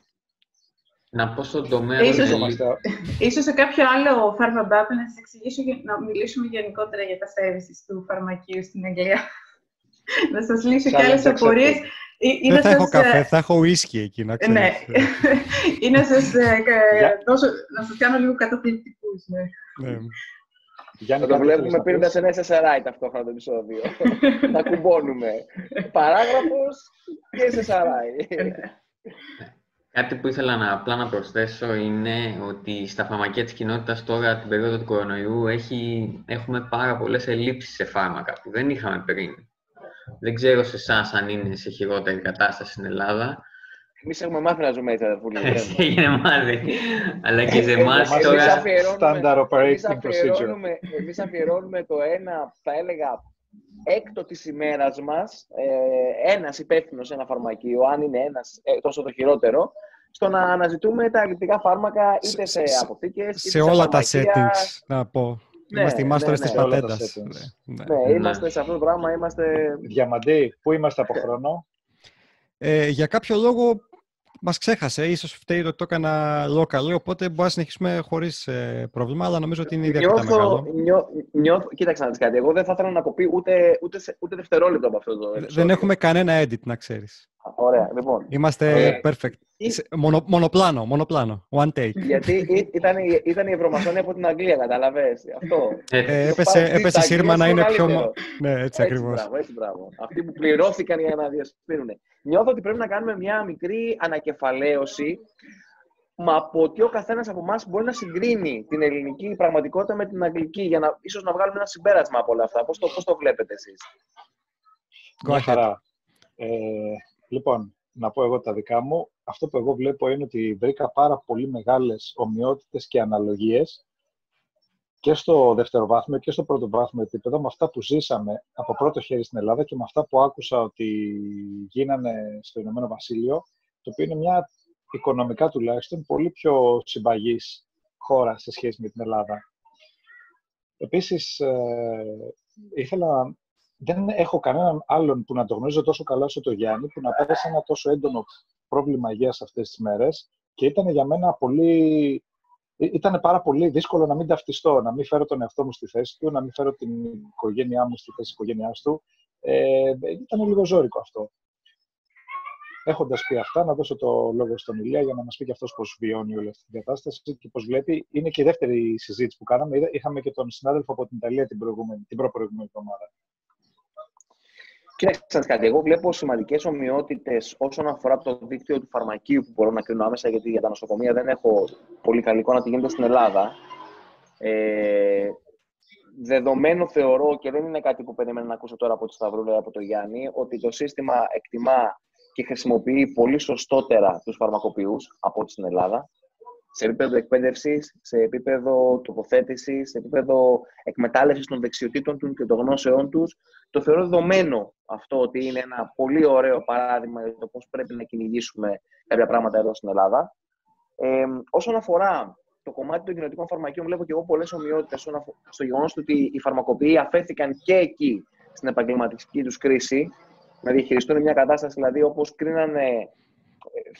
Να πω στον τομέα Ίσως- των Είμαστε- Ίσως σε κάποιο άλλο Pharma Bubble να σας εξηγήσω, για- να μιλήσουμε γενικότερα για τα services του φαρμακείου στην Αγγλία. να σας λύσω και Challenge άλλες accepted. απορίες. Ή- ή Δεν να θα έχω σας, ε, καφέ, θα έχω ουίσκι εκεί, να ξέρεις. Ναι. ή να σας, ε, κα- Για- δώσω, να σας κάνω λίγο καταθλιπτικούς. Ναι. Ναι. Γιάννη, Θα το κάτι βλέπουμε θέλεις να πίνοντας πεις; ένα SSRI ταυτόχρονα το επεισόδιο. να κουμπώνουμε. Παράγραφος και SSRI. Κάτι που ήθελα να, απλά να προσθέσω είναι ότι στα φαρμακεία της κοινότητας τώρα την περίοδο του κορονοϊού έχει, έχουμε πάρα πολλές ελλείψεις σε φάρμακα που δεν είχαμε πριν. Δεν ξέρω σε εσά αν είναι σε χειρότερη κατάσταση στην Ελλάδα. Εμεί έχουμε μάθει να ζούμε έτσι, αδερφούλη. Εσύ έγινε μάθη. Αλλά και σε εμά Εμάς Εμείς τώρα. αφιερώνουμε- αφιερώνουμε, Standard εμείς operating procedure. αφιερώνουμε, εμείς αφιερώνουμε το ένα, θα έλεγα, έκτο της ημέρας μας, ε, ένας υπεύθυνος σε ένα φαρμακείο, αν είναι ένας, ε, τόσο το χειρότερο, στο να αναζητούμε τα ελλειπτικά φάρμακα είτε σε Σε- αποθήκες, είτε Σε όλα τα φαρμακεία. settings, να πω. Ναι, Είμαστε οι ναι, μάστορες ναι, της σε όλα τα πατέντας. settings. Ναι, ναι. Ναι, Ναι. είμαστε σε αυτό το πράγμα, είμαστε... Διαμαντή, πού είμαστε από χρόνο; Ε, για κάποιο λόγο μας ξέχασε. Ίσως φταίει το ότι το έκανα local, οπότε μπορούμε να συνεχίσουμε χωρίς ε, πρόβλημα, αλλά νομίζω ότι είναι ήδη αρκετά Νιώθω, μεγάλο. νιώ, νιώθω, κοίταξε να δεις κάτι, εγώ δεν θα ήθελα να κοπεί ούτε, ούτε, σε- ούτε δευτερόλεπτο από αυτό το επεισόδιο. Δεν έχουμε κανένα edit, να ξέρεις. Ωραία, λοιπόν. Είμαστε Ωραία. perfect. Ή- Σε- Μονο, μονοπλάνο, μονοπλάνο. One take. Γιατί ή- ήταν, η- ήταν η Ευρωμασόνη από την Αγγλία, καταλαβες. Αυτό. Ε, Ε, Το έπεσε, πάρτι έπεσε στα σύρμα να αγγλικά είναι πιο... μεγαλύτερο. μα- Ναι, έτσι Έτσι, ακριβώς. μπράβο, έτσι, μπράβο. Αυτοί που πληρώθηκαν για να διασπείρουν. Νιώθω ότι πρέπει να κάνουμε μια μικρή ανακεφαλαίωση μα από ότι ο καθένας από εμάς μπορεί να συγκρίνει την ελληνική πραγματικότητα με την αγγλική για να ίσως να βγάλουμε ένα συμπέρασμα από όλα αυτά. Πώς το, πώς το βλέπετε εσείς; Go Μια ahead. χαρά. Ε, λοιπόν, να πω εγώ τα δικά μου. Αυτό που εγώ βλέπω είναι ότι βρήκα πάρα πολύ μεγάλες ομοιότητες και αναλογίες και στο δευτεροβάθμιο και στο πρωτοβάθμιο επίπεδο με αυτά που ζήσαμε από πρώτο χέρι στην Ελλάδα και με αυτά που άκουσα ότι γίνανε στο Ηνωμένο Βασίλειο, το οποίο είναι μια οικονομικά τουλάχιστον πολύ πιο συμπαγής χώρα σε σχέση με την Ελλάδα. Επίσης, ε, ήθελα δεν έχω κανέναν άλλον που να το γνωρίζω τόσο καλά όσο το Γιάννη, που να πέρασε ένα τόσο έντονο πρόβλημα υγείας αυτές τις μέρες και ήταν για μένα πολύ... ή- Ήταν πάρα πολύ δύσκολο να μην ταυτιστώ, να μην φέρω τον εαυτό μου στη θέση του, να μην φέρω την οικογένειά μου στη θέση της οικογένειάς του. Ε, ήταν λίγο ζώρικο αυτό. Έχοντας πει αυτά, να δώσω το λόγο στον Ηλία για να μας πει και αυτός πώς βιώνει όλη αυτή την κατάσταση και πώς βλέπει. Είναι και η δεύτερη συζήτηση που κάναμε. Είδα- Είχαμε και τον συνάδελφο από την Ιταλία την, προηγούμενη, την προπροηγούμενη εβδομάδα. Κοίταξε να δεις κάτι. Εγώ βλέπω σημαντικές ομοιότητες όσον αφορά το δίκτυο του φαρμακείου που μπορώ να κρίνω άμεσα, γιατί για τα νοσοκομεία δεν έχω πολύ καλή εικόνα τι γίνεται στην Ελλάδα. Ε, δεδομένο θεωρώ, και δεν είναι κάτι που περίμενα να ακούσω τώρα από τη Σταυρούλα ή από τον Γιάννη, ότι το σύστημα εκτιμά και χρησιμοποιεί πολύ σωστότερα τους φαρμακοποιούς από ό,τι στην Ελλάδα. Σε επίπεδο εκπαίδευσης, σε επίπεδο τοποθέτησης, σε επίπεδο εκμετάλλευσης των δεξιοτήτων τους και των γνώσεών τους. Το θεωρώ δεδομένο αυτό ότι είναι ένα πολύ ωραίο παράδειγμα για το πώς πρέπει να κυνηγήσουμε κάποια πράγματα εδώ στην Ελλάδα. Ε, όσον αφορά το κομμάτι των κοινωτικών φαρμακείων, βλέπω και εγώ πολλές ομοιότητες στο γεγονός ότι οι φαρμακοποιοί αφέθηκαν και εκεί στην επαγγελματική τους κρίση να διαχειριστούν μια κατάσταση δηλαδή όπως κρίνανε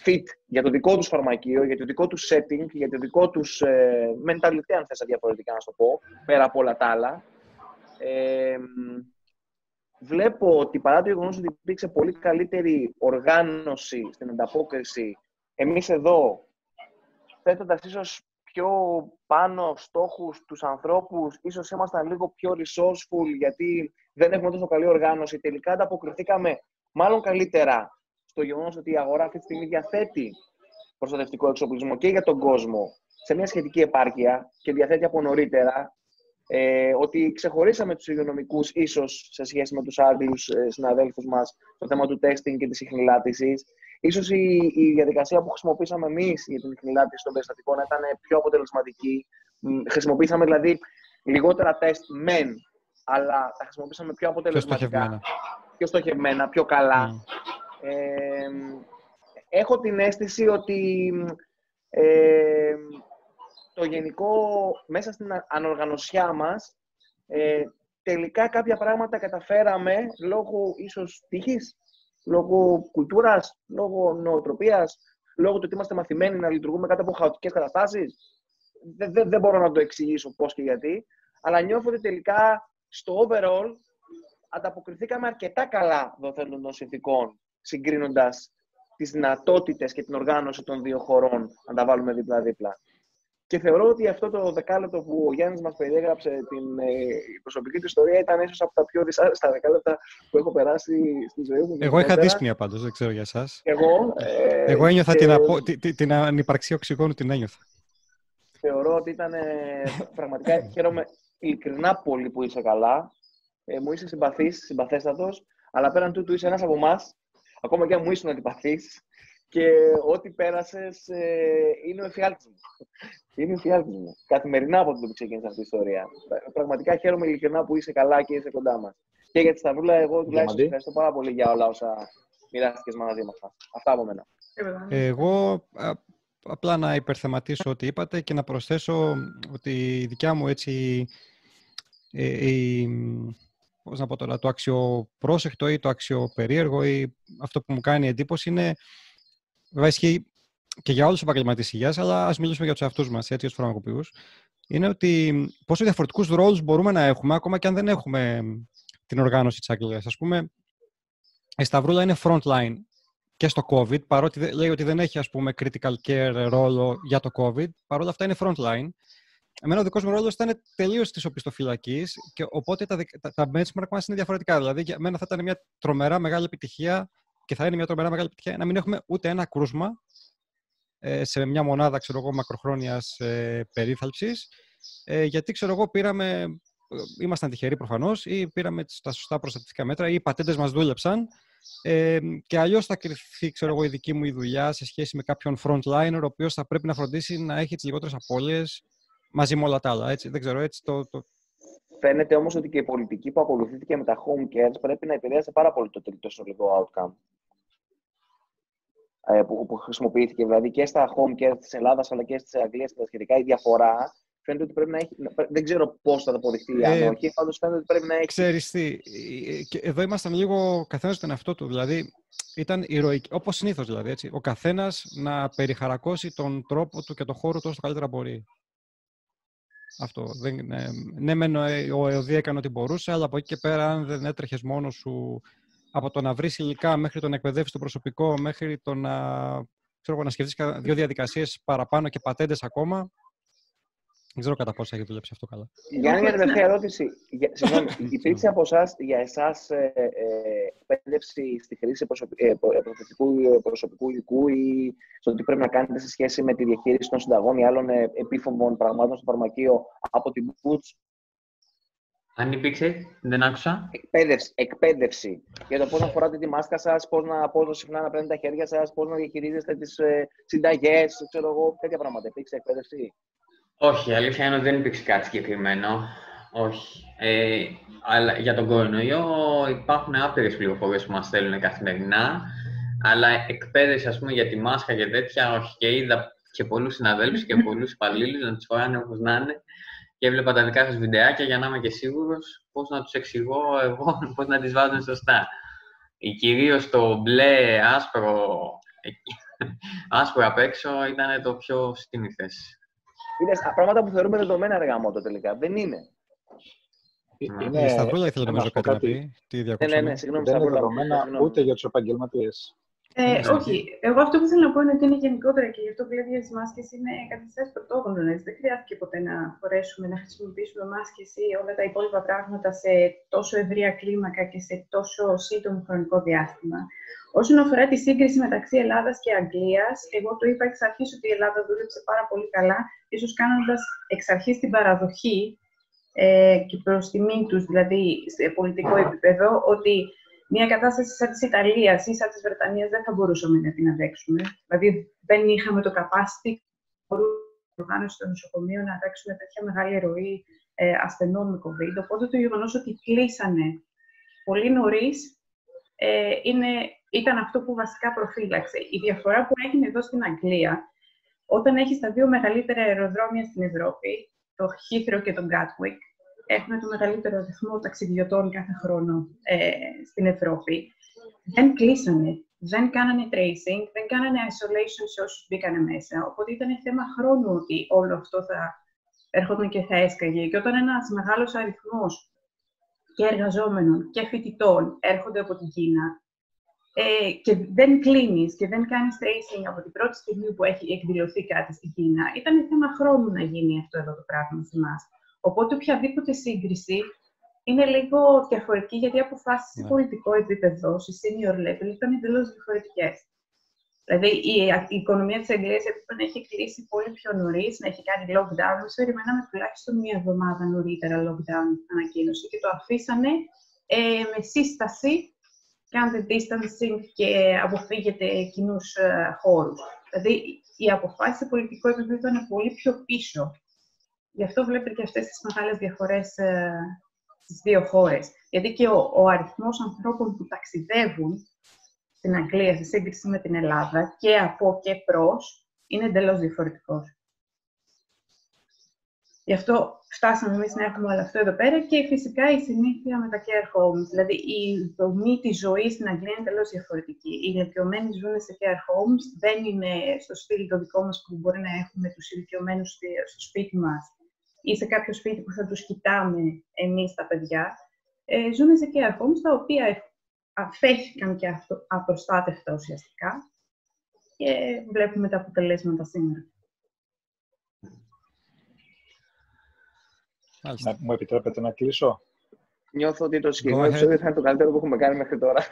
fit για το δικό τους φαρμακείο, για το δικό τους setting, για το δικό τους ε, mentality, αν θες διαφορετικά να σου το πω, πέρα από όλα τα άλλα. Ε, βλέπω ότι παρά το γεγονός ότι υπήρξε πολύ καλύτερη οργάνωση στην ανταπόκριση, εμείς εδώ, θέτοντας ίσως πιο πάνω στόχους τους ανθρώπους, ίσως ήμασταν λίγο πιο resourceful γιατί δεν έχουμε τόσο καλή οργάνωση. Τελικά ανταποκριθήκαμε μάλλον καλύτερα στο γεγονός ότι η αγορά αυτή τη στιγμή διαθέτει προστατευτικό εξοπλισμό και για τον κόσμο σε μια σχετική επάρκεια και διαθέτει από νωρίτερα ε, ότι ξεχωρίσαμε τους υγειονομικούς ίσως σε σχέση με τους άλλους ε, συναδέλφους μας στο θέμα του testing και της συχνηλάτησης. Ίσως η, η διαδικασία που χρησιμοποίησαμε εμείς για την συχνηλάτηση των περιστατικών ήταν πιο αποτελεσματική. Χρησιμοποίησαμε δηλαδή λιγότερα τεστ μεν, αλλά τα χρησιμοποίησαμε πιο αποτελεσματικά. Πιο στοχευμένα. Πιο στοχευμένα, πιο καλά. Mm. Ε, έχω την αίσθηση ότι ε, το γενικό, μέσα στην ανοργανωσιά μας, ε, τελικά κάποια πράγματα καταφέραμε λόγω ίσως τύχης, λόγω κουλτούρας, λόγω νοοτροπίας, λόγω του ότι είμαστε μαθημένοι να λειτουργούμε κάτω από χαοτικές καταστάσεις. Δεν, δεν, δεν μπορώ να το εξηγήσω πώς και γιατί, αλλά νιώθω ότι τελικά στο overall ανταποκριθήκαμε αρκετά καλά δοθέντων των συνθηκών, συγκρίνοντας τις δυνατότητες και την οργάνωση των δύο χωρών, αν τα βάλουμε δίπλα-δίπλα. Και θεωρώ ότι αυτό το δεκάλεπτο που ο Γιάννης μας περιέγραψε την ε, προσωπική του ιστορία ήταν ίσως από τα πιο δυσάρεστα δεκάλεπτα που έχω περάσει στη ζωή μου. Εγώ είχα δύσπνοια πάντως, δεν ξέρω για εσάς. Εγώ, ε, Εγώ ένιωθα και... την, απο... την, την ανυπαρξία οξυγόνου, την ένιωθα. Θεωρώ ότι ήταν πραγματικά χαίρομαι ειλικρινά πολύ που είσαι καλά. Ε, μου είσαι συμπαθής, συμπαθέστατος, αλλά πέραν τούτου είσαι ένας από εμάς, ακόμα και αν μου ήσουν αντιπαθής. Και ό,τι πέρασες ε, είναι ο εφιάλτης μου. Είναι ο εφιάλτης μου. Καθημερινά από τότε που ξεκίνησε αυτή η ιστορία. Πραγματικά χαίρομαι ειλικρινά που είσαι καλά και είσαι κοντά μας. Και για τη Σταυρούλα, εγώ τουλάχιστον ευχαριστώ πάρα πολύ για όλα όσα μοιράστηκες μαζί μας. Αυτά από μένα. Εγώ απλά να υπερθεματίσω ό,τι είπατε και να προσθέσω ότι η δικιά μου έτσι ε, η, πώς να πω τώρα, το αξιοπρόσεκτο ή το αξιοπερίεργο ή αυτό που μου κάνει εντύπωση είναι βέβαια ισχύει και για όλους τους επαγγελματίες υγείας, αλλά ας μιλήσουμε για τους εαυτούς μας, έτσι, ως φαρμακοποιούς. Είναι ότι πόσο διαφορετικούς ρόλους μπορούμε να έχουμε, ακόμα και αν δεν έχουμε την οργάνωση της Αγγλίας. Α πούμε, η Σταυρούλα είναι frontline και στο COVID, παρότι λέει ότι δεν έχει ας πούμε critical care ρόλο για το COVID, παρόλα αυτά είναι frontline. Εμένα ο δικός μου ρόλος ήταν τελείως τη οπισθοφυλακή και οπότε τα, τα, τα benchmark μας είναι διαφορετικά. Δηλαδή, για μένα θα ήταν μια τρομερά μεγάλη επιτυχία και θα είναι μια τρομερά μεγάλη επιτυχία να μην έχουμε ούτε ένα κρούσμα ε, σε μια μονάδα ξέρω εγώ, μακροχρόνιας ε, περίθαλψης ε, γιατί ξέρω εγώ πήραμε, ήμασταν τυχεροί προφανώς ή πήραμε τα σωστά προστατευτικά μέτρα ή οι πατέντες μας δούλεψαν ε, και αλλιώς θα κρυφθεί ξέρω εγώ, η δική μου η δουλειά σε σχέση με κάποιον frontliner ο οποίος θα πρέπει να φροντίσει να έχει τις λιγότερες απώλειες μαζί με όλα τα άλλα. Έτσι. Δεν ξέρω, έτσι το, το... Φαίνεται όμως ότι και η πολιτική που ακολουθήθηκε με τα home cares πρέπει να επηρέασε πάρα πολύ το τελικό συνολικό outcome. Ε, που, που χρησιμοποιήθηκε δηλαδή και στα home cares της Ελλάδας αλλά και στις Αγγλίε και τα σχετικά. Η διαφορά φαίνεται ότι πρέπει να έχει. Δεν ξέρω πώς θα το αποδειχτεί, αν ε, όχι. Πάντως φαίνεται ότι πρέπει να έχει. Ξέρεις τι. Ε, και εδώ ήμασταν λίγο καθένας τον εαυτό του. Δηλαδή, ήταν ηρωική. Όπως συνήθως δηλαδή. Έτσι, ο καθένας να περιχαρακώσει τον τρόπο του και το χώρο του όσο καλύτερα μπορεί. Αυτό. Δεν, ναι, ναι, μεν ο ΕΟΔΙ έκανε ό,τι μπορούσε, αλλά από εκεί και πέρα, αν δεν έτρεχες μόνος σου από το να βρεις υλικά μέχρι το να εκπαιδεύσει το προσωπικό, μέχρι το να, ξέρω, να σκεφτείς δύο διαδικασίες παραπάνω και πατέντες ακόμα, δεν ξέρω κατά πόσο έχει δουλέψει αυτό καλά. Γιάννη, μια τελευταία ερώτηση. Για, συγγνώμη, υπήρξε από εσάς για εσάς ε, ε, εκπαίδευση στη χρήση προσωπικού, ε, προσωπικού υλικού ή στο τι πρέπει να κάνετε σε σχέση με τη διαχείριση των συνταγών ή άλλων ε, επίφοβων πραγμάτων στο φαρμακείο από την Boots; Αν υπήρξε, δεν άκουσα. Εκπαίδευση, εκπαίδευση για το πώς να φοράτε τη μάσκα σας, πώς να, πώς συχνά να παίρνετε τα χέρια σας, πώς να διαχειρίζεστε τις ε, συνταγές, ξέρω εγώ, τέτοια πράγματα. Υπήρξε εκπαίδευση; Όχι, η αλήθεια είναι ότι δεν υπήρξε κάτι συγκεκριμένο. Όχι. Ε, αλλά για τον κορονοϊό υπάρχουν άπειρες πληροφορίες που μας στέλνουν καθημερινά, αλλά εκπαίδευση ας πούμε, για τη μάσκα και τέτοια, όχι. Και είδα και πολλούς συναδέλφους και πολλούς υπαλλήλους να τις φοράνε όπως να είναι και έβλεπα τα δικά σας βιντεάκια για να είμαι και σίγουρος πώς να τους εξηγώ εγώ, πώς να τις βάζουν σωστά. Κυρίως το μπλε άσπρο, άσπρο απ' έξω ήταν το πιο σύνηθες. Είναι πράγματα που θεωρούμε δεδομένα αργά μότο τελικά. Δεν είναι. Ε, είναι... Η Σταυρούλα ήθελε νομίζω κάτι να πει. Τι ναι, ναι, ναι, συγγνώμη, Δεν είναι δεδομένα ούτε για τους επαγγελματίες. Ε, όχι. Εγώ αυτό που θέλω να πω είναι ότι είναι γενικότερα και γι' αυτό που για τι μάσκες είναι καταστάσει πρωτόγνωρε. Δεν χρειάστηκε ποτέ να μπορέσουμε να χρησιμοποιήσουμε μάσκες ή όλα τα υπόλοιπα πράγματα σε τόσο ευρία κλίμακα και σε τόσο σύντομο χρονικό διάστημα. Όσον αφορά τη σύγκριση μεταξύ Ελλάδας και Αγγλίας, εγώ το είπα εξ αρχής ότι η Ελλάδα δούλεψε πάρα πολύ καλά, ίσως κάνοντας εξ αρχής την παραδοχή ε, και προς τιμήν τους, δηλαδή σε πολιτικό επίπεδο, ότι μια κατάσταση σαν της Ιταλίας ή σαν της Βρετανίας δεν θα μπορούσαμε να την αντέξουμε. Δηλαδή, δεν είχαμε το capacity οργάνωση των νοσοκομείων να αντέξουμε τέτοια μεγάλη ροή ε, ασθενών με COVID. Οπότε το γεγονός ότι κλείσανε πολύ νωρίς ε, ήταν αυτό που βασικά προφύλαξε. Η διαφορά που έγινε εδώ στην Αγγλία Όταν έχεις τα δύο μεγαλύτερα αεροδρόμια στην Ευρώπη, το Heathrow και το Gatwick, έχουμε το μεγαλύτερο αριθμό ταξιδιωτών κάθε χρόνο ε, στην Ευρώπη, δεν κλείσανε, δεν κάνανε tracing, δεν κάνανε isolation σε όσους μπήκανε μέσα. Οπότε ήταν θέμα χρόνου ότι όλο αυτό θα έρχονταν και θα έσκαγε. Και όταν ένας μεγάλος αριθμός και εργαζόμενων και φοιτητών έρχονται από την Κίνα ε, και δεν κλείνεις και δεν κάνεις tracing από την πρώτη στιγμή που έχει εκδηλωθεί κάτι στην Κίνα, ήταν θέμα χρόνου να γίνει αυτό εδώ το πράγμα σε εμάς. Οπότε οποιαδήποτε σύγκριση είναι λίγο διαφορετική, γιατί οι αποφάσεις σε ναι. πολιτικό επίπεδο, σε senior level, ήταν εντελώς διαφορετικές. Δηλαδή, η, η οικονομία της Αγγλίας έπρεπε να έχει κλείσει πολύ πιο νωρίς, να έχει κάνει lockdown. Εμεί περιμέναμε τουλάχιστον μία εβδομάδα νωρίτερα lockdown ανακοίνωση και το αφήσανε ε, με σύσταση κάντε distancing και αποφύγετε κοινούς ε, χώρους. Δηλαδή, οι αποφάσει σε πολιτικό επίπεδο ήταν πολύ πιο πίσω. Γι' αυτό βλέπετε και αυτές τις μεγάλες διαφορές ε, στις δύο χώρες. Γιατί και ο, ο αριθμός ανθρώπων που ταξιδεύουν στην Αγγλία σε σύγκριση με την Ελλάδα και από και προς είναι εντελώς διαφορετικός. Γι' αυτό φτάσαμε εμείς να έχουμε όλο αυτό εδώ πέρα και φυσικά η συνήθεια με τα care homes. Δηλαδή η δομή της ζωής στην Αγγλία είναι εντελώς διαφορετική. Οι ηλικιωμένοι ζουν σε care homes, δεν είναι στο σπίτι το δικό μας που μπορεί να έχουμε τους ηλικιωμένους στο σπίτι μας ή σε κάποιο σπίτι που θα τους κοιτάμε εμείς τα παιδιά, ε, ζουν σε care homes τα οποία αφέθηκαν και αυτο, απροστάτευτα ουσιαστικά και βλέπουμε τα αποτελέσματα σήμερα. Να, μου επιτρέπετε να κλείσω; Νιώθω ότι το συγκεκριμένο επεισόδιο θα είναι το καλύτερο που έχουμε κάνει μέχρι τώρα.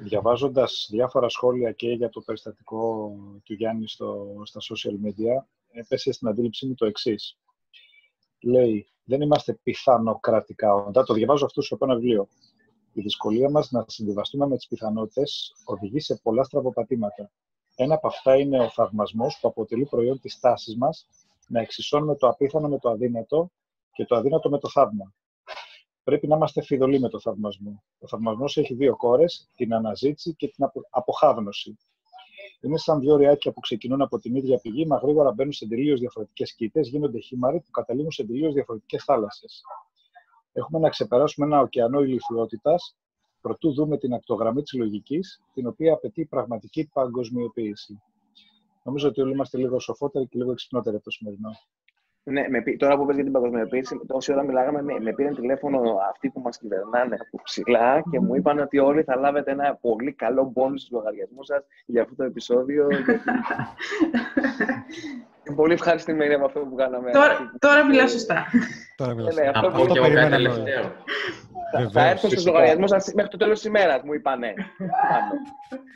Διαβάζοντας διάφορα σχόλια και για το περιστατικό του Γιάννη στο, στα social media, έπεσε στην αντίληψή μου το εξής λέει δεν είμαστε πιθανοκρατικά όντα. Το διαβάζω αυτό στο ένα βιβλίο. Η δυσκολία μας να συμβιβαστούμε με τις πιθανότητες οδηγεί σε πολλά στραβοπατήματα. Ένα από αυτά είναι ο θαυμασμός που αποτελεί προϊόν της τάσης μας να εξισώνουμε το απίθανο με το αδύνατο και το αδύνατο με το θαύμα. Πρέπει να είμαστε φιδωλοί με το θαυμασμό. Ο θαυμασμός έχει δύο κόρες, την αναζήτηση και την αποχάβνωση. Είναι σαν δύο ριάκια που ξεκινούν από την ίδια πηγή, μα γρήγορα μπαίνουν σε τελείως διαφορετικές κήτε, γίνονται χήμαροι που καταλήγουν σε τελείως διαφορετικές θάλασσες. Έχουμε να ξεπεράσουμε ένα ωκεανό ηλικιότητας, προτού δούμε την ακτογραμμή της λογικής, την οποία απαιτεί πραγματική παγκοσμιοποίηση. Νομίζω ότι όλοι είμαστε λίγο σοφότεροι και λίγο εξυπνότεροι από το σημερινό. Ναι, με, τώρα που πες για την παγκοσμιοποίηση, τόση ώρα μιλάγαμε, με, με πήραν τηλέφωνο αυτοί που μας κυβερνάνε από ψηλά και μου είπαν ότι όλοι θα λάβετε ένα πολύ καλό μπόνους στους λογαριασμούς σας για αυτό το επεισόδιο. Είμαι πολύ ευχαριστημένη με αυτό που κάναμε. Τώρα, τώρα μιλάω σωστά. Τώρα μιλάω σωστά. αυτό, αυτό περιμέναμε Θα έρθω στους λογαριασμούς σας μέχρι το τέλος της ημέρας, μου είπανε.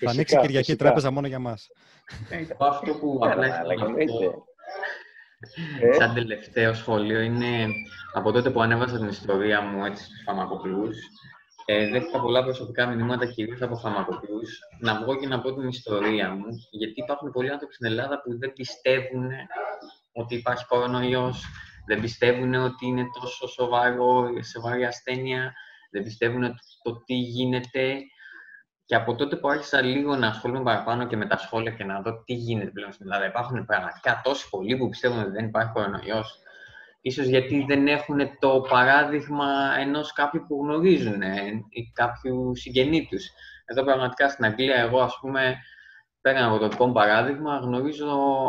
Θα ανοίξει η Κυριακή τράπεζα μόνο για μας. Αυτό που απλά ε; Σαν τελευταίο σχόλιο είναι από τότε που ανέβασα την ιστορία μου έτσι, στους φαρμακοποιούς, ε, δέχτηκα πολλά προσωπικά μηνύματα κυρίως από φαρμακοποιούς να βγω και να πω την ιστορία μου. Γιατί υπάρχουν πολλοί άνθρωποι στην Ελλάδα που δεν πιστεύουν ότι υπάρχει κορονοϊός, δεν πιστεύουν ότι είναι τόσο σοβαρό, σοβαρή ασθένεια, δεν πιστεύουν το τι γίνεται και από τότε που άρχισα λίγο να ασχολούμαι παραπάνω και με τα σχόλια και να δω τι γίνεται πλέον στην Ελλάδα, υπάρχουν πραγματικά τόσοι πολλοί που πιστεύουν ότι δεν υπάρχει κορονοϊός. Ίσως γιατί δεν έχουν το παράδειγμα ενός κάποιου που γνωρίζουν ή κάποιου συγγενή τους. Εδώ πραγματικά στην Αγγλία, εγώ ας πούμε, πέραν από το δικό μου παράδειγμα, γνωρίζω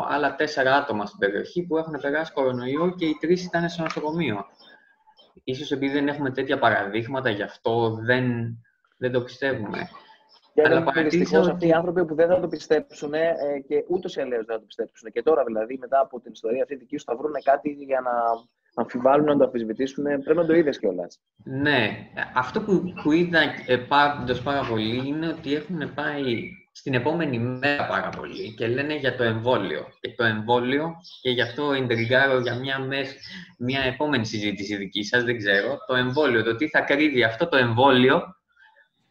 άλλα τέσσερα άτομα στην περιοχή που έχουν περάσει κορονοϊό και οι τρεις ήταν στο νοσοκομείο. Ίσως επειδή δεν έχουμε τέτοια παραδείγματα, γι' αυτό δεν, δεν το πιστεύουμε. Γιατί δυστυχώ αυτοί οι άνθρωποι που δεν θα το πιστέψουν ε, και ούτως ή άλλω δεν θα το πιστέψουν. Και τώρα δηλαδή, μετά από την ιστορία αυτή δική σου, θα βρουν κάτι για να αμφιβάλλουν, να το αμφισβητήσουν. Πρέπει να το είδες κιόλας. Ναι. Αυτό που, που είδα ε, πάντω πάρα πολύ είναι ότι έχουν πάει στην επόμενη μέρα πάρα πολύ και λένε για το εμβόλιο. Και το εμβόλιο, και γι' αυτό εντριγκάρω για μια, μες, μια επόμενη συζήτηση δική σας, δεν ξέρω, το εμβόλιο, το τι θα κρύβει αυτό το εμβόλιο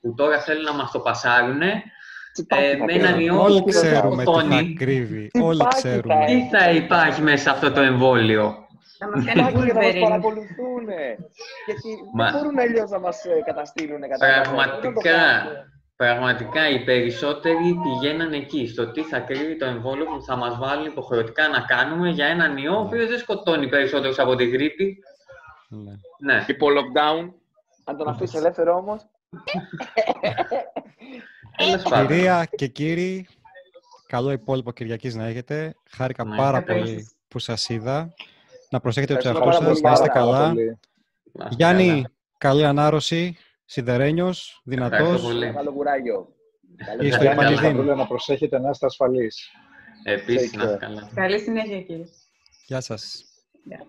που τώρα θέλουν να μας το πασάρουν ε, με έναν ιό Όλοι ξέρουμε τι θα κρύβει. Όλοι ξέρουμε. Τι θα υπάρχει μέσα σε αυτό το εμβόλιο; Να μας παρακολουθούν. Γιατί δεν μπορούν αλλιώς να μας ε, καταστήλουν. Πραγματικά. πραγματικά οι περισσότεροι πηγαίναν εκεί, στο τι θα κρύβει το εμβόλιο που θα μας βάλουν υποχρεωτικά να κάνουμε για έναν ιό, ο οποίος δεν σκοτώνει περισσότερους από τη γρήπη. Ναι. Ναι. Υπό lockdown, αν τον αφήσει ελεύθερο όμως, Τέλος πάντων. Κυρία και κύριοι, καλό υπόλοιπο Κυριακής να έχετε. Χάρηκα Ναι. πάρα Ευχαριστώ. πολύ που σας είδα. Να προσέχετε τους Ευχαριστούμε εαυτούς πάρα σας, πολύ. να είστε Πάρα καλά. Πολύ. Να είστε Γιάννη, καλά. καλή ανάρρωση, σιδερένιος, δυνατός. Ευχαριστώ πολύ. μεγάλο κουράγιο. Καλή Είστε δουλειά. υπαλληλοί. Γιάννη, Πανιδίνη. Σταυρούλα, να προσέχετε να είστε ασφαλείς. Επίσης, Take να είστε care. καλά. Καλή συνέχεια, κύριε. Γεια σας. Γεια.